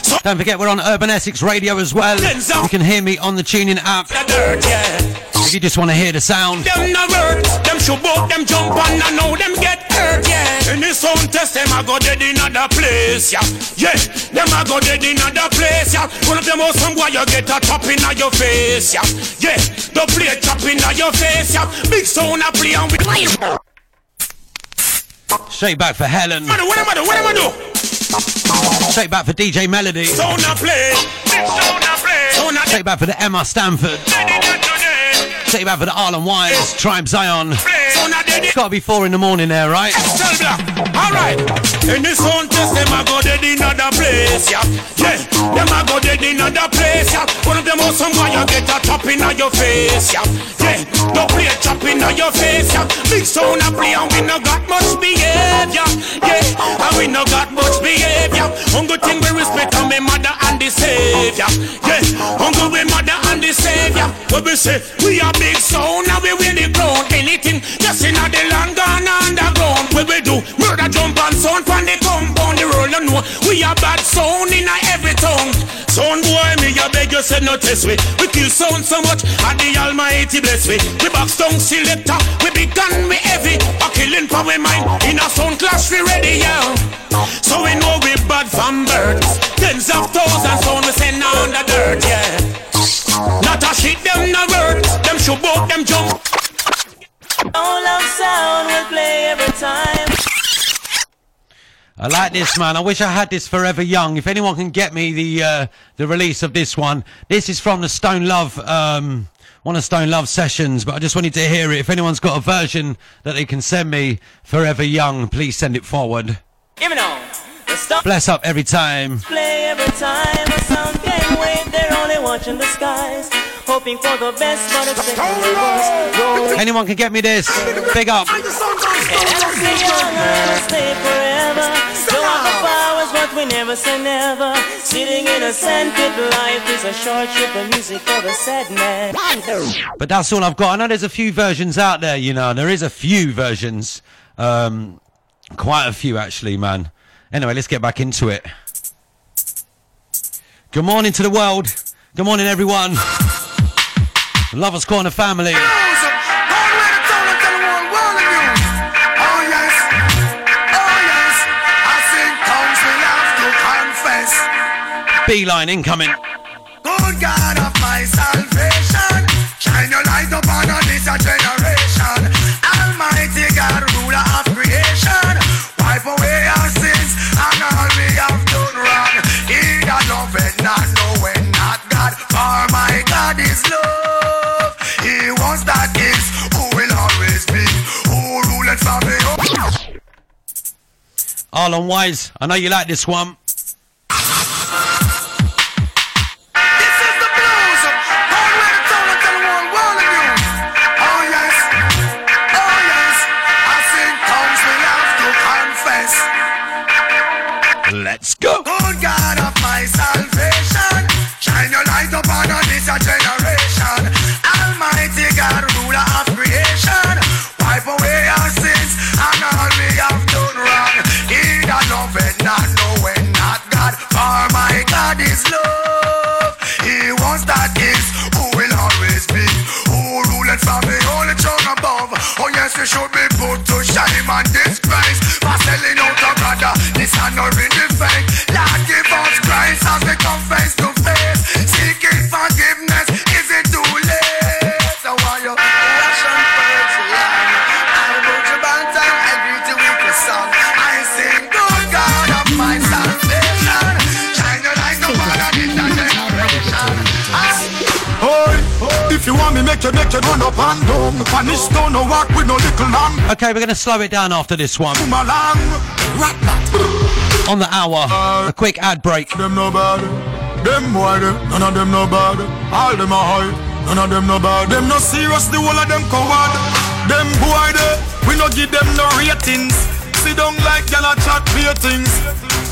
So Don't forget, we're on Urban Essex Radio as well. You can hear me on the tuning app. the dirt, yeah. If you just want to hear the sound. Them no work, them bout, them jump and know them get hurt, yeah. Any sound test, them a go dead in other place, yeah. Yeah, them a go dead in other place, yeah. One of them out some boy you get a chop in your face, yeah. Yeah, the play chop in your face, yeah. Big sound a play and we. What Straight back for Helen. am I do? What am I do? What am I do? Straight back for DJ Melody. Sound a play, big sound a play, sound a Straight back for the Emma Stanford. dead in a today. Straight back for the Arlen Wise. Tribe Zion. Sound a dead It's got to be four in the morning there, right? Tell black. Alright. Any sound test, them a go dead in other place, yeah. Yeah. Them a go dead in other place, yeah. One of them out some boy you get a chop in your face, yeah. Yeah. Don't play a chop in your face, yeah. Big sound a play and we no got much behavior, yeah. And we no got much behavior. Uncle thing we respect on me mother and the savior, yeah. Uncle we mother and the savior. What we say? We are big sound and we win the ground. Anything just in the land gone underground. What we do? Murder jump and sound from the compound. The roll know we are bad sound in a every tongue. Sound boy, me a beg you say no test we. We kill sound so much, and the Almighty bless we. We box down selector, we big gun, we heavy. A killing for we mind in a sound clash we ready, yeah. So we know we bad from birth. Tens of thousands sound we send on the dirt, yeah. Not a shit them no word. Them shoot bout them jump. I like this, man. I wish I had this Forever Young. If anyone can get me the uh, the release of this one, this is from the Stone Love um, one of Stone Love sessions. But I just wanted to hear it. If anyone's got a version that they can send me, Forever Young, please send it forward. Give me now. Bless up every time. play every time. Can't wait. They're only watching the skies, hoping for the best, but expecting the worst. Anyone can get me this? Big up. and stay young and stay forever. we never say never. Sitting in a sandpit, life is a short trip. The music of a sad man. But that's all I've got. I know there's a few versions out there, you know. There is a few versions. Um, quite a few, actually, man. Anyway, let's get back into it. Good morning to the world. Good morning, everyone. Lovers Corner family. Beeline incoming. Good God of my salvation, shine your light upon this generation. For my God is love. He that is, who will always be, who ruleth from the Arlon Wise, I know you like this one. Oh, oh, Let's go. For my God is love. He was that is, who will always be, who ruleth from the holy throne above. Oh yes, we should be put to shame and disgrace for selling out our brother, dishonoring the faith. You want make you run up and down. Punish don't no walk with no little lamb. Okay, we're going to slow it down after this one. Boom along, rat On the hour, a quick ad break. Them no bad, them boy none of them no bad. All them are high, none of them no bad. Them no serious, the whole of them coward. Them boy they, we no give them no ratings. Sit down like gyal a chat pay things.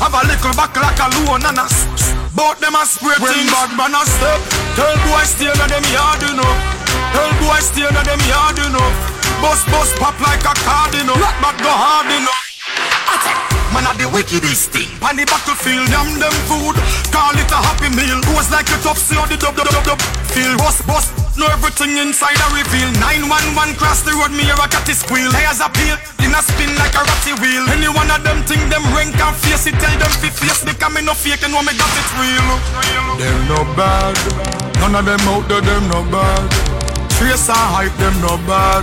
Have a little back like a loan and a s- s- Bout them a spray things. When bad man a step, tell boy stay na them yard you know. Tell boy stay na them yard you know. Bust bust pop like a card you know. Black back go hard you know. Man of the wickedest thing. On the battlefield, yam them food. Call it a happy meal. Goes like a top seal the dub dub dub dub Feel. Bust bust Know everything inside a reveal. 911 cross the road Me hear a cat is squeal. Tires a peel In a spin like a ratty wheel. Any one of them think them rank and face it Tell them fi face Because me no fake and know me got it real. Them no bad. None of them out there them no bad Trace and hype them no bad.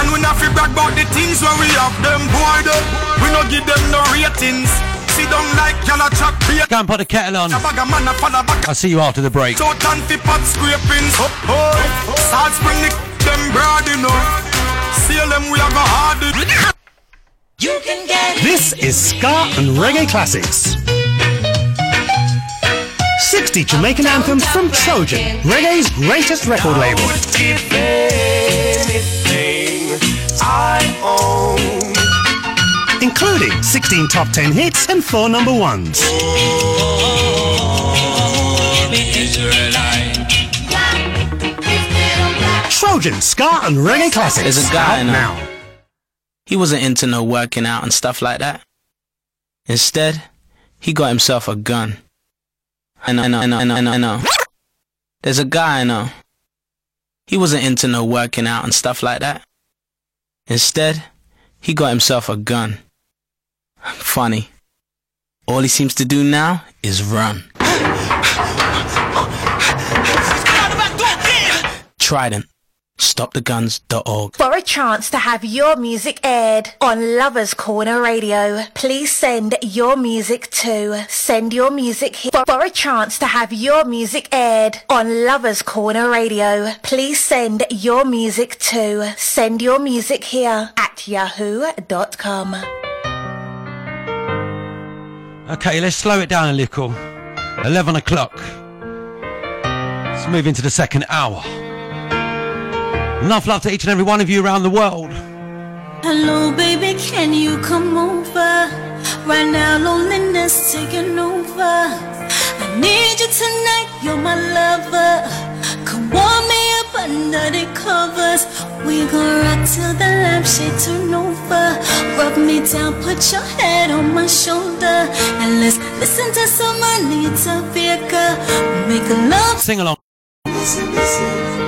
And we not fi brag about the things where we have them boy them We no give them no ratings. Sit down like y'all a chat beer Go and put the kettle on. A bag of man a follow back. I'll see you after the break. Short and fi pot scrapings. Oh, oh Salt spring the them broad you know Seal them we a hard You can get This is Ska and Reggae Classics. 60 Jamaican anthems from Trojan, reggae's greatest record label. Give anything I own. Including 16 top 10 hits and 4 number ones. Trojan, Ska and Reggae Classics. There's a guy out now. Uh, now. He wasn't into no working out and stuff like that. Instead, he got himself a gun. I know, I know, I know, I know, I know, I know. There's a guy I know. He wasn't into no working out and stuff like that. Instead, he got himself a gun. Funny. All he seems to do now is run. Trident. StopTheGuns.org. For a chance to have your music aired on Lovers Corner Radio, please send your music to send your music here. For, for a chance to have your music aired on Lovers Corner Radio, please send your music to send your music here at yahoo.com. Okay, let's slow it down a little. 11 o'clock. Let's move into the second hour. Enough love to each and every one of you around the world. Hello, baby, can you come over? Right now, loneliness loneliness taking over. I need you tonight, you're my lover. Come warm me up under the covers. We gon' rock till the lampshade turn over. Rub me down, put your head on my shoulder, and let's listen to some Anita Baker. Make love. Sing along. I need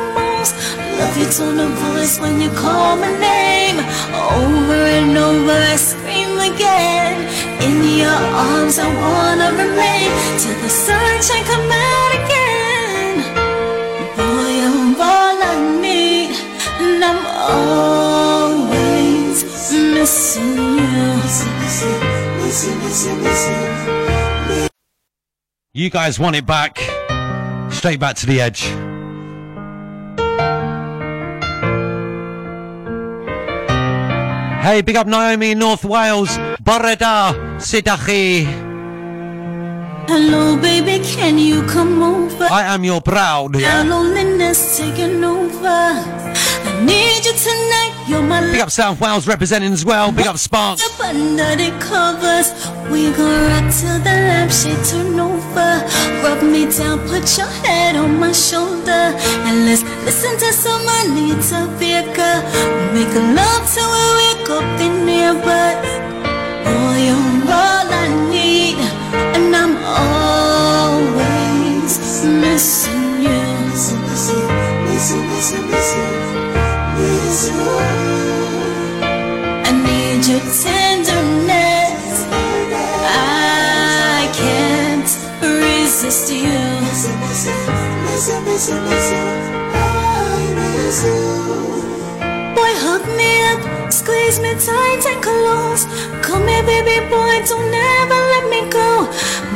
Tone voice when you call my name. Over and over, I scream again. In your arms, I wanna remain till the sunshine come out again. Boy, all I need, and I'm always missing you. You guys want it back. Straight back to the edge. Hey, big up Naomi in North Wales. Boreda Sidachi. Hello, baby, can you come over? I am your proud. Yeah. loneliness taking over. I need you tonight, you're my Big up South Wales representing as well. Big up Sparks. up under the covers. We gon' rock till the lampshade turn over. Rub me down, put your head on my shoulder, and let's listen to some Anita Baker. Make a love till we wake up in near, but boy, you're all I need, and I'm always missing you. I resist you. Boy, hug me up, squeeze me tight and close. Come here, baby boy, don't ever let me go.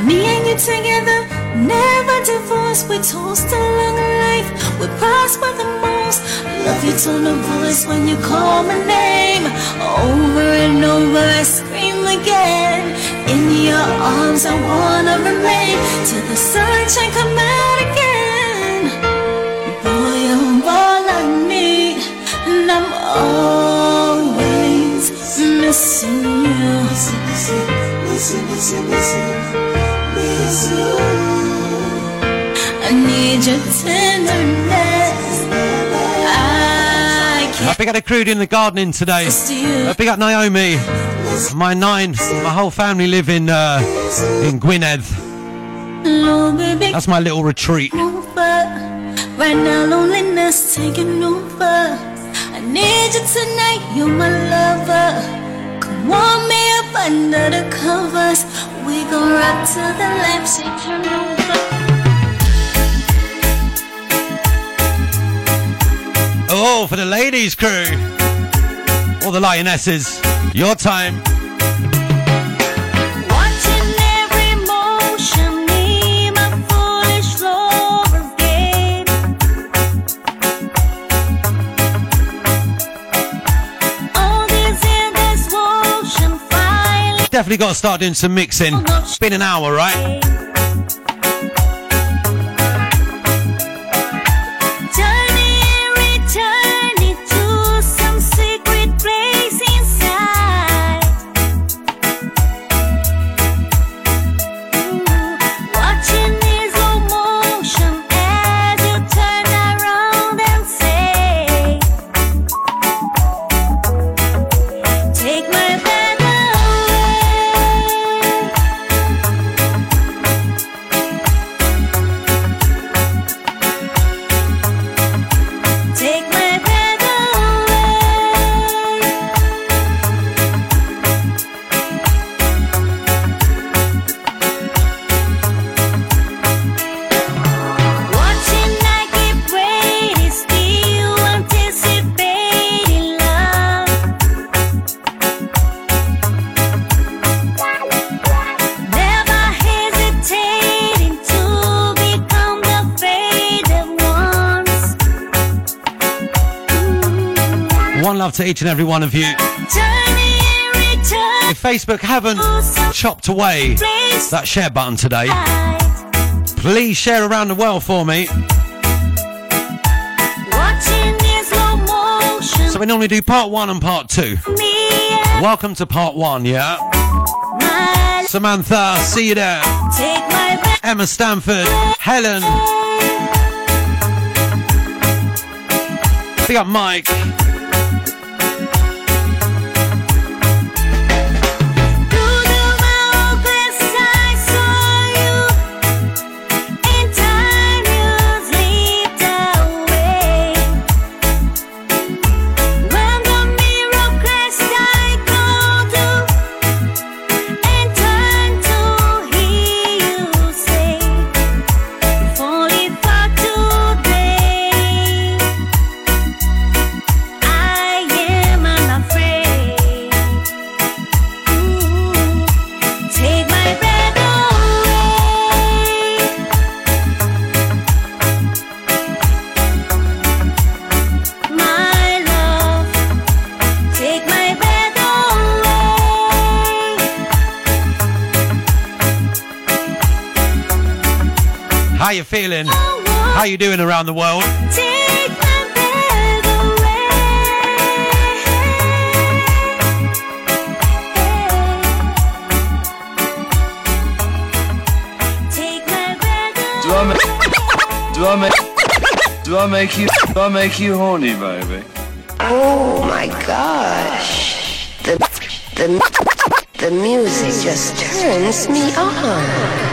Me and you together, never divorce. We toast a long life, we prosper the most. Love your tone of voice when you call my name. Over and over, I scream again. In your arms, I wanna remain till the sunshine come out again. Boy, you're all I need, and I'm always missing you. See Missy This you I need your tenderness. Big up the crew in the gardening today. Uh, big up Naomi. My nine, my whole family live in uh, in Gwynedd. That's my little retreat. Right now, loneliness taking over. I need you tonight, you're my lover. Come warm me up under the covers. We gon' rock till the lampshade turn over. Oh, for the ladies crew. All the lionesses. Your time. Watching every motion, me, my foolish lover's game. All these in this ocean, finally Definitely got to start doing some mixing. It's been an hour, right? To each and every one of you. If Facebook haven't chopped away that share button today, please share around the world for me. So we normally do part one and part two. Welcome to part one, yeah? Samantha, see you there. Emma Stanford, Helen. Big up Mike. Feeling? How you doing around the world? Take my breath away. Take my breath Do I make, do I make, do I make you, do I make you horny, baby? Oh my gosh. The, the, the music just turns me on.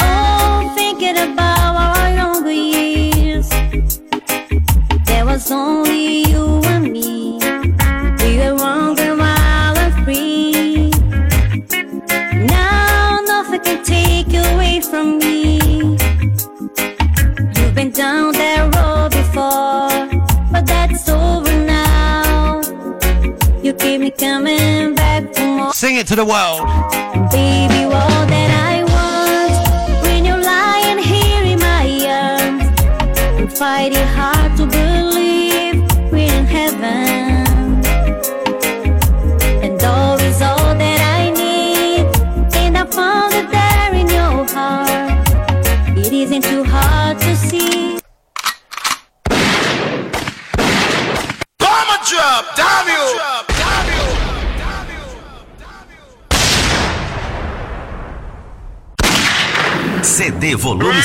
Oh, about our younger years. There was only you Sing it to the world. Baby, all that I want when you're lying here in my arms. Fighting hard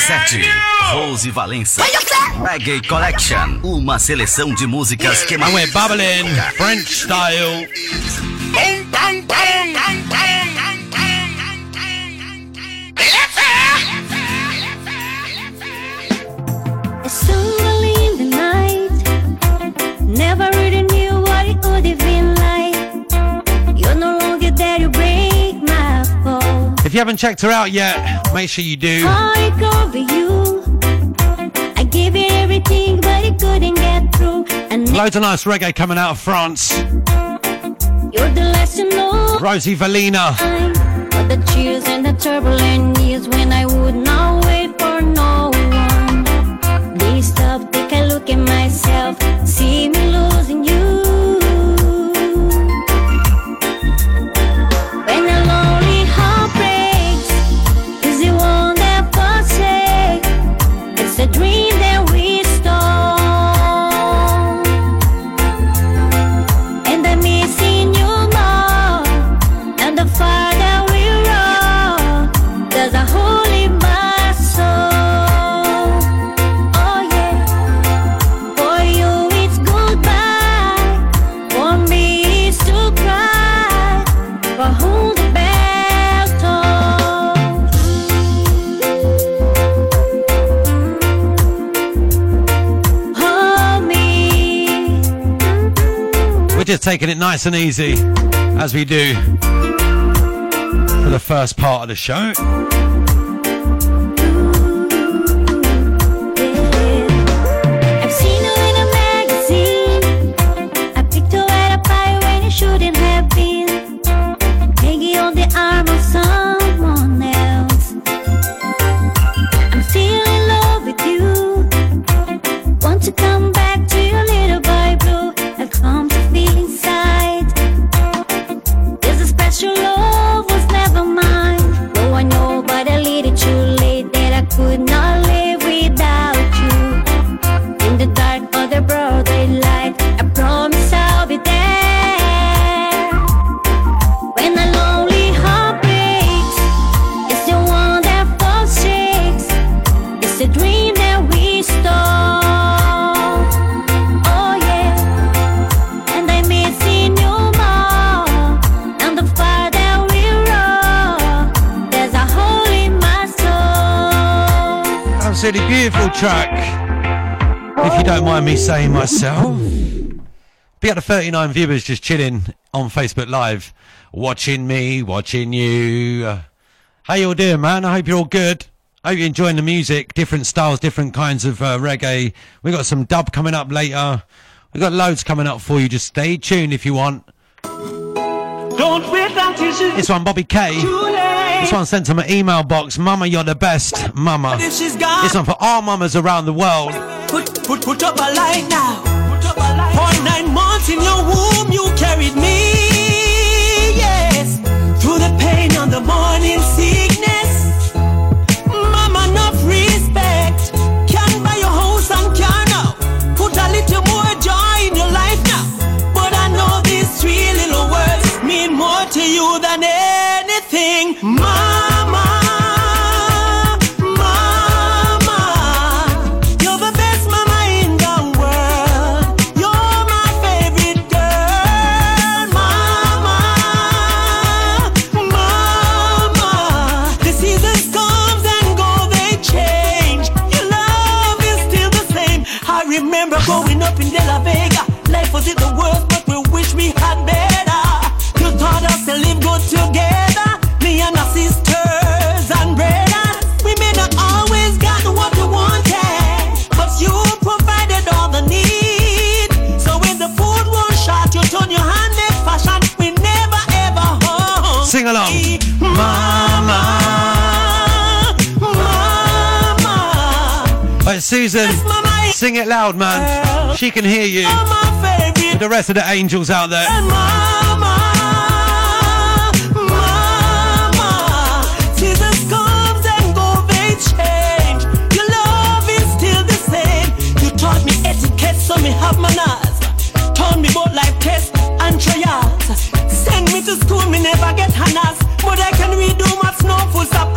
2017. Rose Valença. Reggae Collection. Uma seleção de músicas que... Não é Babylon, French Style. If you haven't checked her out yet, make sure you do. You. I gave everything, but it couldn't get through. And Loads of nice reggae coming out of France. you're the last to know. Rosie Valina. But the cheers and the turbulent years when I would not wait for no one. They stop, take a look at myself, see me losing just taking it nice and easy, as we do for the first part of the show. Track. If you don't mind me saying myself. Be up to 39 viewers just chilling on Facebook Live, watching me, watching you. How you all doing, man? I hope you're all good. I hope you're enjoying the music, different styles, different kinds of uh, reggae. We got some dub coming up later. We got loads coming up for you. Just stay tuned if you want. Don't wait until This one, Bobby K. This one sent to my email box. Mama, you're the best. Mama. If she's gone- This one for all mamas around the world. Put, put, put up a light now. For nine months in your womb, you carried me. Yes. Through the pain and the morning sickness. Sing along. Mama. Mama. Right, Susan, sing it loud, man. She can hear you. With the rest of the angels out there. To school, me never get honors. But I can redo maths, no full stop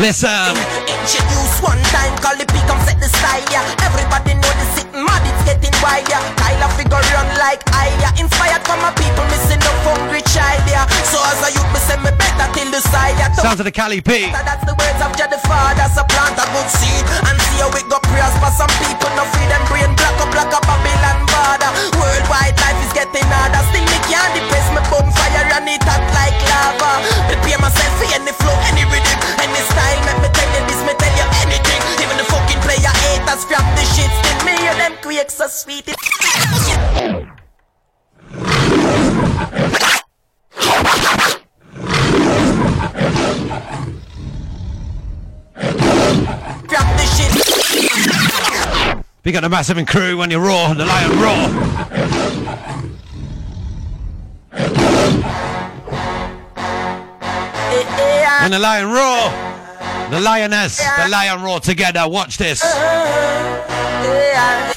Listen. Sounds of the Cali P. That's the words of plant a good seed and see how go prosper. Some people no brain up a border. Worldwide life is getting harder. Still me can't depress bonfire and it like lava. Prepare myself for any flow, any rhythm, any style. Let me tell you this, me tell you anything. Even the fucking player haters from the shit, still me hear them quakes so sweet. Big got the Massive crew when you're raw, the Lion Raw. When the Lion Raw, the Lioness, the Lion Raw together. Watch this.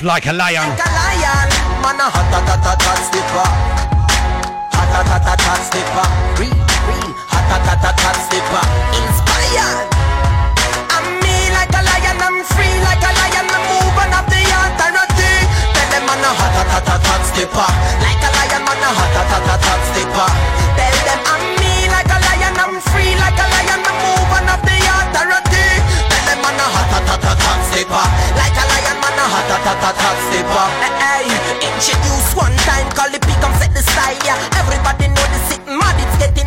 Like a lion. Like a lion, man a hot hot hot hot hot slipper man have the authority. Tell them man a hot, hot, hot, hot, hot skipper. Like a lion, man a hot, hot, hot, hot, hot skipper. Tell them I'm me like a lion, I'm free like a lion. I'm moving have the authority. Tell them man a hot, hot, hot, hot, hot skipper. Like a lion, man a hot, hot, hot, hot, hot skipper. Hey, introduce one time, call it big and set the style. Everybody know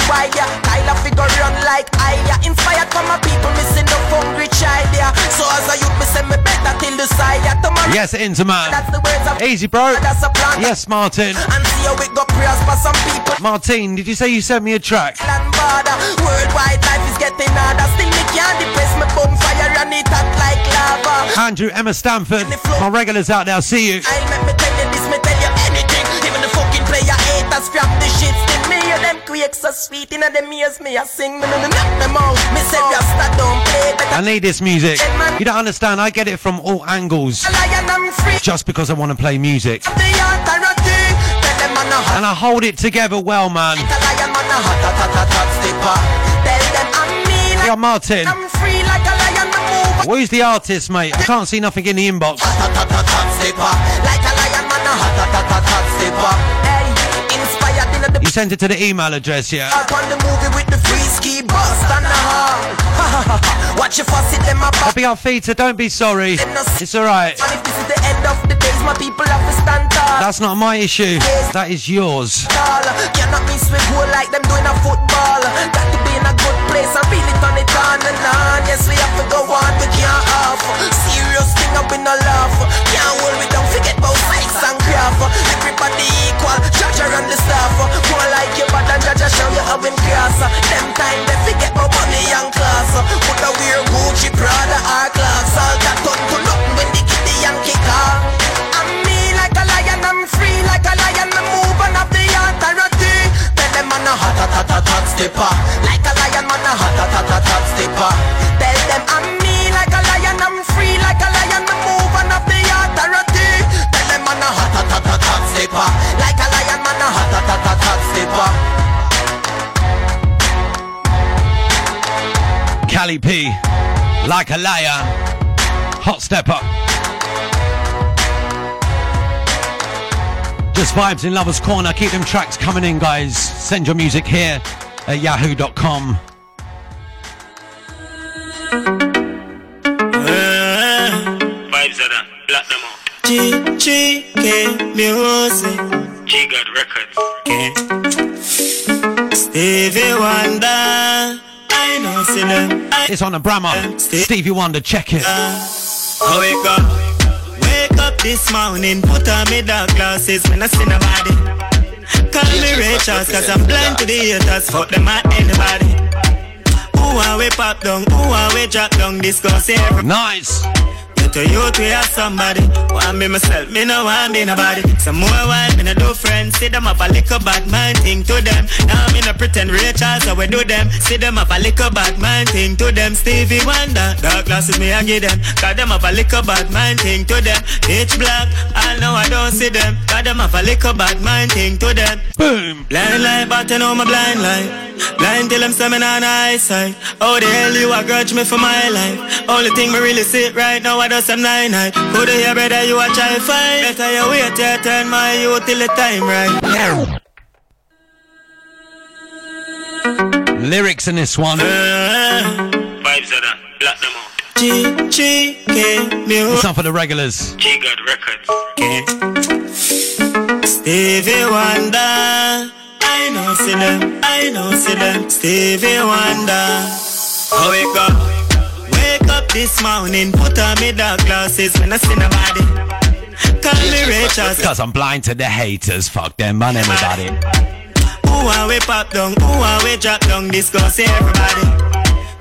it's getting wild, figure run like I, yeah. Inspired from my people, missing no hungry child, yeah. So as a youth, me say me better till the side, yeah. Tomorrow, Yes, Interman. That's the words of Easy, bro. That's a plan. Yes, Martin. And see how it go prayers for some people. Martin, did you say you sent me a track? Worldwide life is getting harder. Still me can't depress me bonfire and it hot like lava. Andrew, Emma Stanford, my regulars out there, see you. I'll make me tell you this, me tell you anything. Even the fucking player haters from the shit. Hear them so sweet in them ears. Me I sing, me no no knock them out. Me say Rasta don't play better. I need this music. You don't understand, I get it from all angles. Lion I'm free. Just because I want to play music. The authority. Tell them man a hot. And I hold it together well, man. Yeah, Martin. I'm free like a lion. Me move Who's the artist, mate? I can't see nothing in the inbox. Sent it to the email address, yeah? Up on the movie with the free ski bust and the hall. Watch your fuss it, them pop. Happy our feet, so don't be sorry. It's alright. And if this is the end of the days, my people have to stand tall. That's not my issue. That is yours. Tall. Cannot miss with goal like them doing a football. Got to be in a good place and really turn it on and on. Yes, we have to go on, we can't off. Serious thing up in a laugh. Can't hold we don't forget about sex and craft. Everybody equal, judge and the. More like you, but then judge show you how him class. Them time they forget about money and class. Put a wear Gucci, Prada, class. Nothing when. I'm me like a lion, I'm free like a lion. Up the. Tell them man a stepper. Like a lion, man a stepper. Tell them I'm me like a lion, I'm free like a lion. Up the. Tell them man a stepper. Like a lion, a hot, hot, hot, hot stepper. Cali P, like a lion. Hot stepper. Just vibes in Lover's Corner. Keep them tracks coming in, guys. Send your music here at yahoo.com. Vibes are that. Black them out. G G K music. G God Records. Stevie Wonder. I know see them. I It's on a Brammer. Stevie Wonder, check it. Uh, I wake up, wake up this morning, put on me dark glasses when I see nobody. Call me Ray Charles, cause I'm blind to the haters, fuck them at anybody. Who are we pop down, who are we drop down, discuss every Nice. To youth we have somebody. Want me myself, me no want me nobody. Some more while me no do friends. See them up a little bad mind thing to them. Now me no pretend Rachel, so we do them. See them up a little bad mind thing to them. Stevie Wonder, dark glasses me I give them. Got them up a little bad mind thing to them. Pitch black, I know I don't see them. Got them up a little bad mind thing to them. Boom. Blind light, but you know my blind light. Blind till I'm seven on eyesight. Oh the hell you a grudge me for my life. Only thing me really see right now I do some nine night. Could you hear better you a try fight? Better you wait till turn my youth till the time right. Lyrics in this one. Uh-huh. Vibes are that. Black them out. G G K music. It's on for the regulars. G God Records. Stevie Wonder. I know see them. I know see them. Stevie Wonder. I wake up. Wake up this morning, put on me dark glasses when I see nobody. Call me Ray Charles. Cause I'm blind to the haters. Fuck them, man, everybody. Who are we pop down? Who are we drop down? Discuss everybody.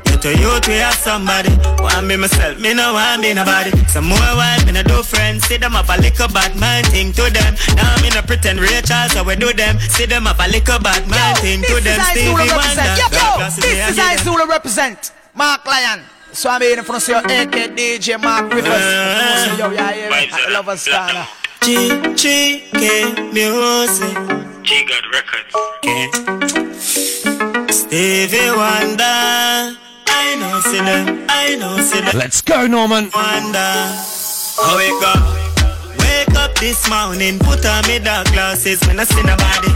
Get to youth, we have somebody. Want me myself, me no want me nobody. Some more while, me no do friends. See them up a little bad mind thing to them. Now me no pretend Rachel, so we do them. See them up a little bad mind thing to This them. is Stevie Zulu Wonder. represent. Yo, yo, this me, I is give them. Zulu represent. Mark Lyon. So I'm here in front of your AK DJ Mark Rivers. So, yo, yeah, yeah, I love a star. G G K music. G God Records. Stevie Wonder. I know see them. I know see them. Let's go, Norman. Wonder. I wake up. Wake up this morning. Put on me dark glasses when I see nobody.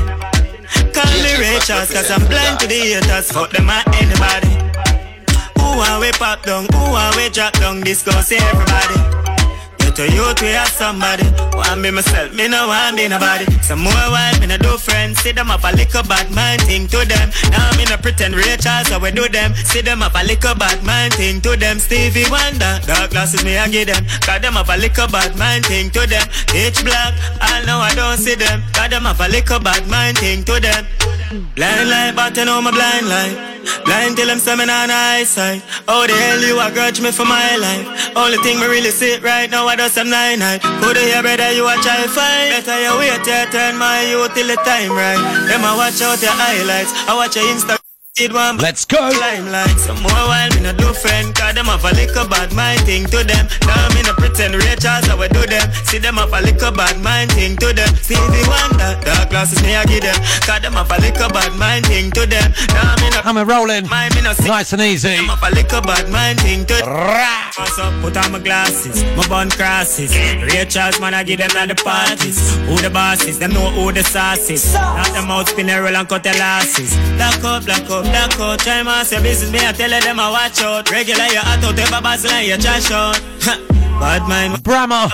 Call me Ray Charles, cause I'm blind to the haters. Fuck them at anybody. Who are we pop down? Who are we drop down? Go everybody. So you youth, have somebody. Want me myself, me no want me nobody. Some more while, me no do friends. See them up a little bad mind thing to them. Now me no pretend Rachel, so we do them. See them up a little bad mind thing to them. Stevie Wonder, dark glasses me I give them. Got them up a little bad mind thing to them. Pitch black, I know I don't see them. Got them up a little bad mind thing to them. Blind light, but you know my blind light. Blind till I'm seven on eyesight. Oh, the hell you a grudge me for my life. Only thing me really see right now, I do some nine night. Could hear brother, you a try fight. Better you wait till turn my youth till the time right. Them I watch out your highlights. I watch your Insta. Did one Let's go. Limelight. Some more while me no do friend, cause them have a little bad mind thing to them. Now me no pretend Rachel, so we do them. See them have a little bad mind thing to them. Stevie Wonder, dark glasses me I give them. Cause them have a little bad mind thing to them. Now me no I'm a rolling. mind me no see Nice and easy. them have a little bad mind thing to Pass up, put on my glasses, my bun crosses. Rachel's man I give them at the parties. Who the bosses, them know who the sauce is. Not them out spin a roll and cut the losses. Black up, black up, black out. Try my business, me I tell them I watch out. Regular you hot out, ever bustle and you trash out. Bad mind, Brahma.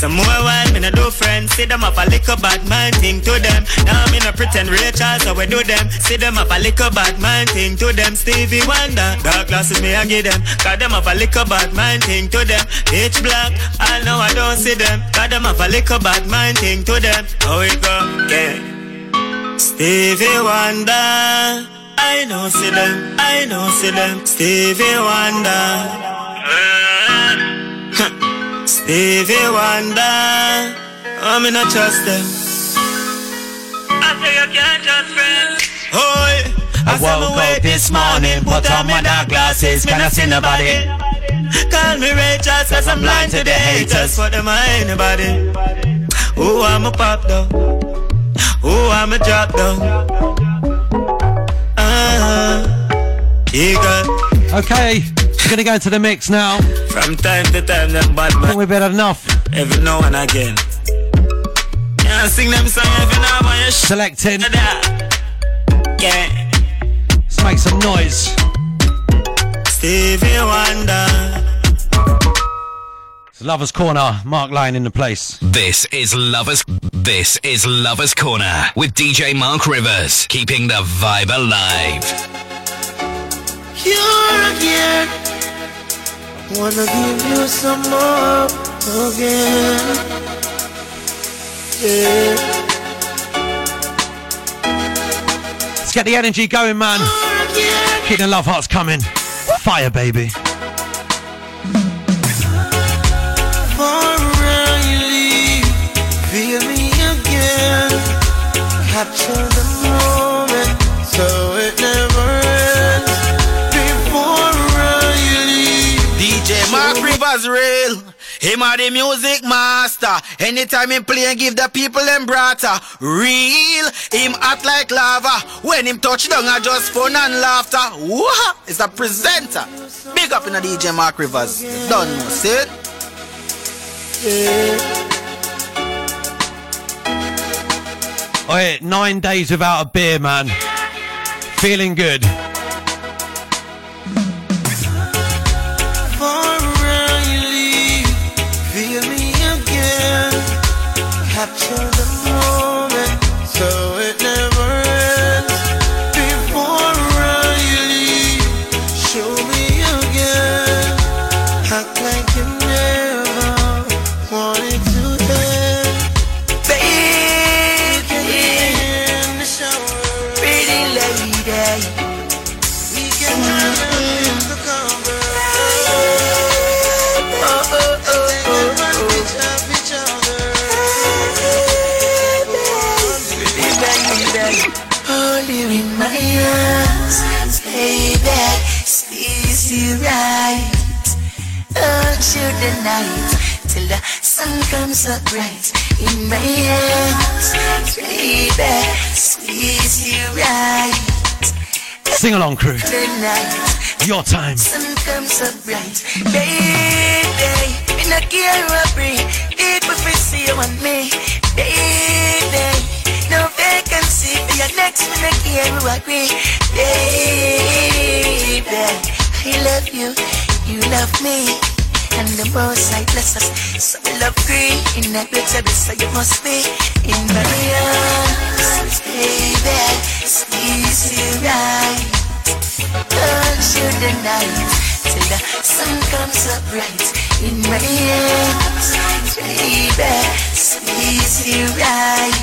Some more while me no do friends. See them up a little bad mind thing to them. Now me no pretend Rachel, so we do them. See them up a little bad mind thing to them. Stevie Wonder, dark glasses me I give them. Got them up a little bad mind thing to them. Pitch black, I know I don't see them. Got them up a little bad mind thing to them. How it go? Yeah. Stevie Wonder, I know see them, I know see them. Stevie Wonder. Stevie Wonder, I'm in a trust them. I say you can't trust friends. Oi, I woke up this morning, put on my dark glasses, can I see nobody? Call me Ray Charles, cause I'm blind to the haters. For them, I ain't nobody. Who I'm a pop down? Who I'm a drop down? Uh, Eagle. Okay, we're gonna go into the mix now. From time to time, them bad man. we've had enough. Every now and again. Yeah, sing them song every now and you Selecting. Yeah. Let's make some noise. Stevie Wonder. It's Lovers Corner. Mark Lyon in the place. This is Lovers. This is Lovers Corner with DJ Mark Rivers, keeping the vibe alive. You're again. Wanna give you some more again. Yeah. Let's get the energy going, man. Keep the love hearts coming. Fire, baby. Far around leave, feel me again. Capture Him are the music master. Anytime him play and give the people them brata. Real. Him act like lava. When him touch down, I just fun and laughter. Wah! It's a presenter. Big up in the DJ Mark Rivers. Don't know, see it? Oi, nine days without a beer, man. Feeling good. Capture night till the sun comes up bright in my arms, baby, squeeze you right. Sing along, crew. The night Your time. sun comes up bright, baby. In a care what bring, it will see you and me, baby. No vacancy for your next minute here, you agree, baby. I love you, you love me. And the most I bless us, so we love green. In that glitter, so you must be in my arms, baby. Squeeze you right, touch you the night till the sun comes up bright. In my arms, baby, squeeze you right,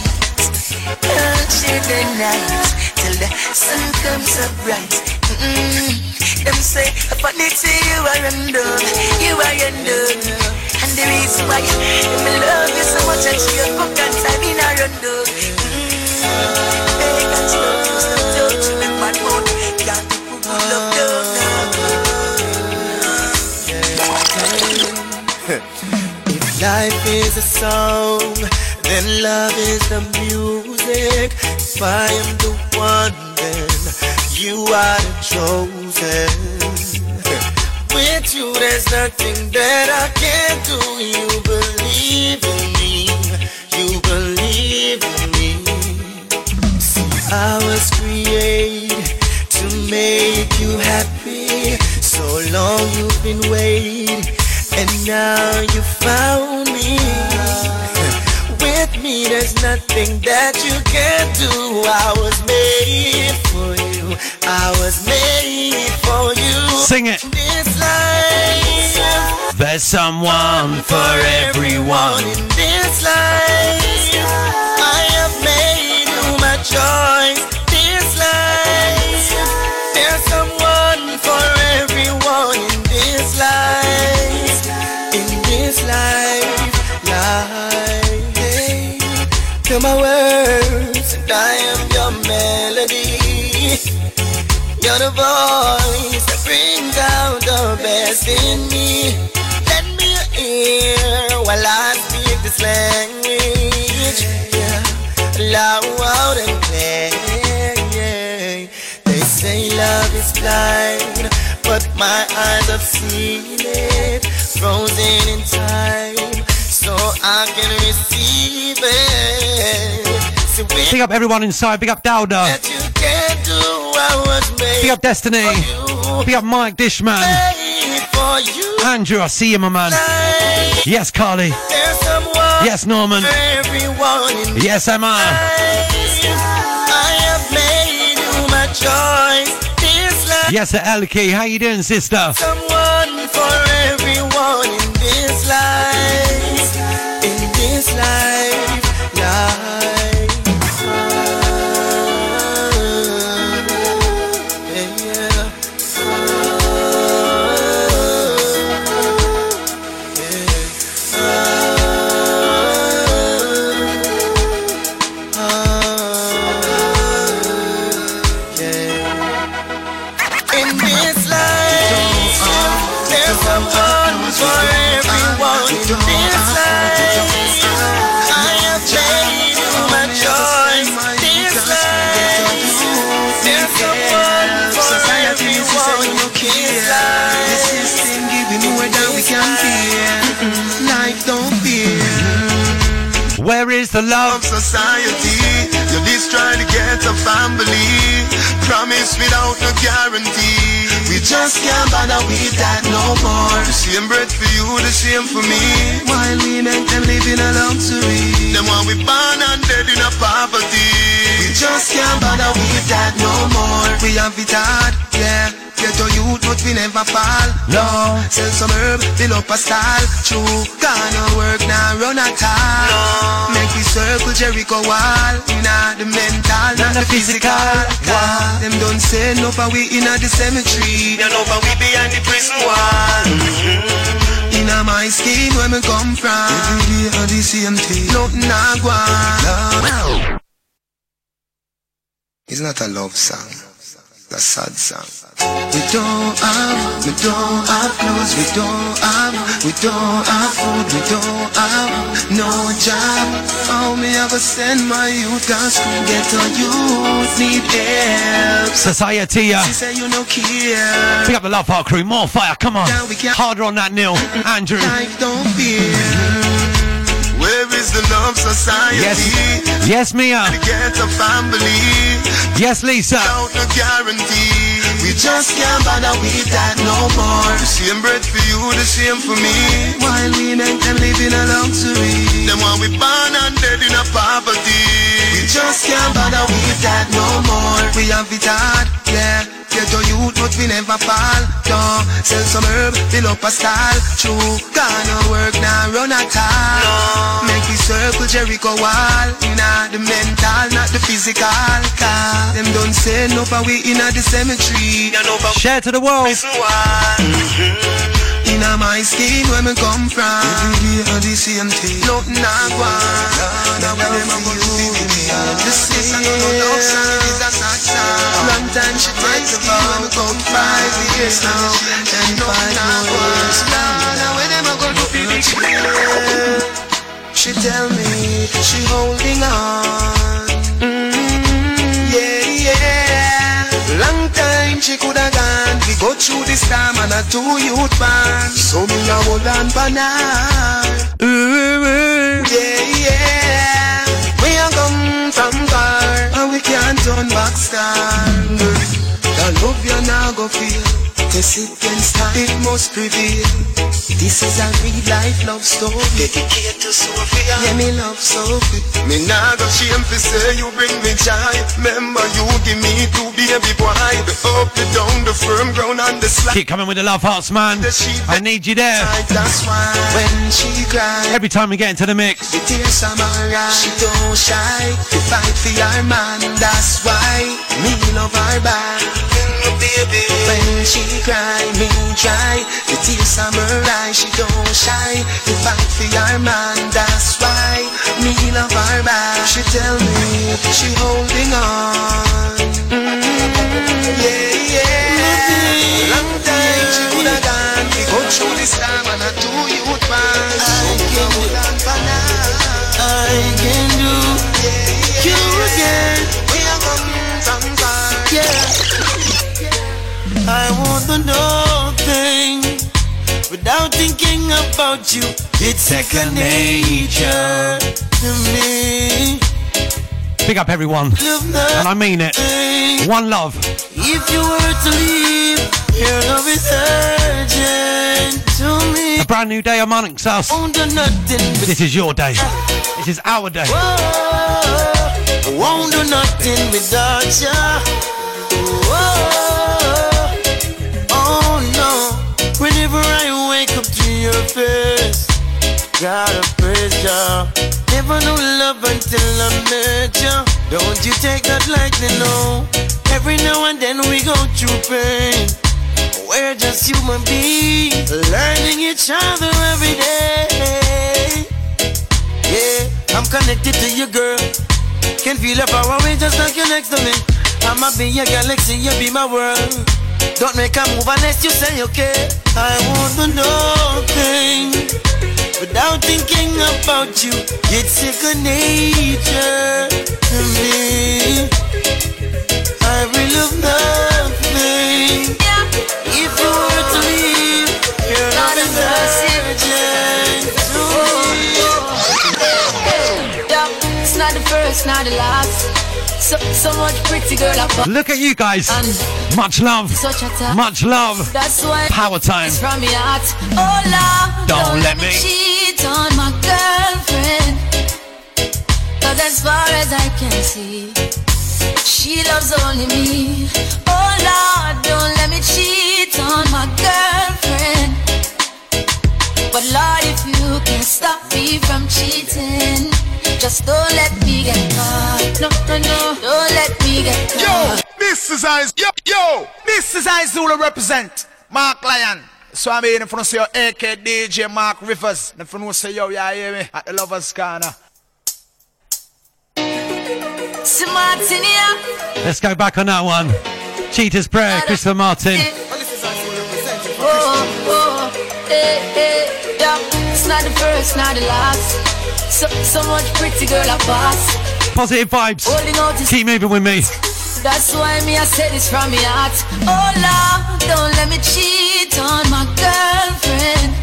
touch you the night till sun comes up bright. Mm-mm. Them say, I to you are undone, you are undone. And the reason why them love you so much and she cook and time in a undone. They got you, stop touch me, bad mouth. Can't put love. If life is a song, then love is the music. If I am the one, then you are the chosen. With you, there's nothing that I can't do. You believe in me. You believe in me. See, I was created to make you happy. So long you've been waiting, and now you found me. Me, there's nothing that you can't do. I was made for you. I was made for you. Sing it. This life, There's someone for everyone. in this life, I have made you my choice. To my words, and I am your melody. You're the voice that brings out the best in me. Let me hear while I speak this language. Yeah. Loud and clear. They say love is blind, but my eyes have seen it. Frozen in time, so I can receive it. Big up everyone inside. Big up Dowda. can't do I was made Big up Destiny. Big up Mike Dishman. Andrew, I see you, my man. Yes, Carly. Yes, Norman. for everyone in Yes, Emma. I have made you my choice. Yes, Elkie. How you doing, sister? someone for everyone in this life. Where is the love? society. You're just trying to get a family. Promise without no guarantee. We just can't bother with that no more. The same bread for you, the same for me. While we make them live in a luxury. Them want we born and dead in a poverty. We just can't bother with that no more. We have it hard, yeah. Get your youth, but we never fall. No, sell some herb, build up a stall. True, gonna work now, run at all. No, make we circle Jericho wall. Inna the mental, not the physical. Wall. Them don't say no, but we inna the cemetery. You know, but we behind the prison wall. Mm-hmm. Inna my skin where me come from. Every day the same thing. Nothing I want. It's not a love song, a sad song. We don't have, we don't have clothes, we don't have, we don't have food, we don't have no job. How me ever send my youth to school? Get a youth need help. Society. uh, She say you no care. Pick up the Love Heart crew. More fire. Come on. Harder on that, Neil. Andrew. Life don't fear. Where is society. Yes, yes, Mia. Get a family. Yes, Lisa. Without no guarantee. We just can't bother with that no more. The same bread for you, the same for me. While we make them live in a luxury. Them want we born and dead in a poverty. We just can't bother with that no more. We have it hard, yeah. Get your youth, but we never fall. No, sell some herb, fill up a stall. True, gonna work now, run at all. No. Make we circle Jericho wall. Inna the mental, not the physical. Cause them don't say no, but we inna the cemetery. You Share to the world. Inna my skin where me come from. Day are the same thing Nothing I want Now when them a go to me. The same I don't know love song It is a sad song Long time she takes the vow When me come five years now. And nothing I want Now when them a go to me. She tell me she holding on time she coulda gone We go through this time and a two youth band So me a hold on for now. Mm-hmm. Yeah, yeah. We a come from far And we can't turn back star The love you now go feel Test it against time It must prevail This is a real life love story. Dedicated to Sophia. Yeah, me love Sophie. Me nah go shame to say you bring me joy. Remember you give me two baby boy The up, the down, the firm ground and the slack Keep coming with the love hearts, man. I need you there. That's why. When she cries Every time we get into the mix. The tears are my eyes. She don't shy To fight for your man That's why. Me love her back. Mm, when she cry, me try. The tears are my eyes She don't shy. To fight for your man That's why. Me love her back. She tell me She holding on. Mm, Yeah, yeah. Long time she could have gone. We go through this time And I do you man So me hold on for now. I can do you again I want things without thinking about you. It's second nature to me. Big up everyone. And I mean it. One love. If you were to leave, your love is urgent to me. A brand new day amongst us. Won't do nothing but This is your day. This is our day. I won't do nothing without you. Oh, face, gotta praise ya. Never knew love until I met ya. Don't you take that lightly, no. Every now and then we go through pain. We're just human beings, learning each other every day. Yeah, I'm connected to you, girl. Can feel it far away just like you're next to me. I'ma be your galaxy, you be my world. Don't make a move unless you say okay. I want to know things without thinking about you. It's second nature to me. I really love nothing. If you were to leave, you're not to me. It's not the first, not the last. So, so much pretty girl. Look at you guys. And Much love. Such a time. Much love. That's why Power time. it's from your heart. Oh Lord, Don't let me- cheat on my girlfriend. Cause as far as I can see, she loves only me. Oh Lord, don't let me cheat on my girlfriend. But Lord, if you can stop me from cheating, just don't let me get caught. No, no, no, don't let me get caught. Yo, this is Eyes. Yo, yo, this is Eyes Zulu represent Mark Lyon. So I'm here in front of your AK DJ Mark Rivers. And if you say yo, you hear me at the Lovers Corner. Martin. Let's go back on that one. Cheater's Prayer, Christopher Martin. Oh, oh, eh, eh, yeah. It's not the first, not the last. So, so much pretty girl I pass. Positive vibes. Holding out is- Keep moving with me. That's why me I said this from my heart. Oh Lord, don't let me cheat on my girlfriend.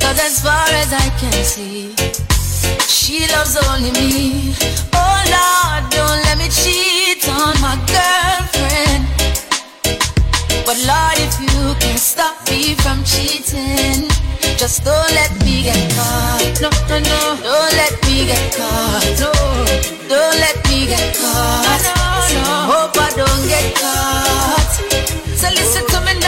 Cause as far as I can see, She loves only me. Oh Lord, don't let me cheat on my girlfriend. But Lord, if you can stop me from cheating, just don't let me get caught. No, no, no. Don't let me get caught. No. Don't let me get caught. No, no. Hope I don't get caught. So listen to me now.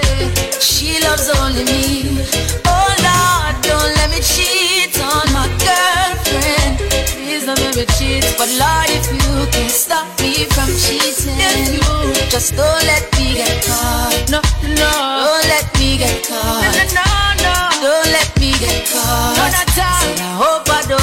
she loves only me. Oh Lord, don't let me cheat on my girlfriend. Please don't let me cheat. But Lord, if you can stop me from cheating, just don't let me get caught. No, no. Don't let me get caught. No, no, no. Don't let me get caught. No, not Say, I hope I don't.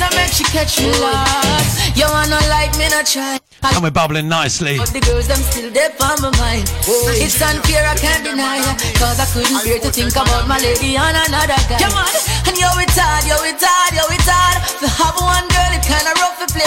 I make she catch me lost. You wanna like me, not try. And we're bubbling nicely. But the girls, them still there for my mind. Oh, it's unfair, I can't deny it. Cause I couldn't bear to think about my lady on another guy. Come on, and. To have one girl, it kinda rough to play.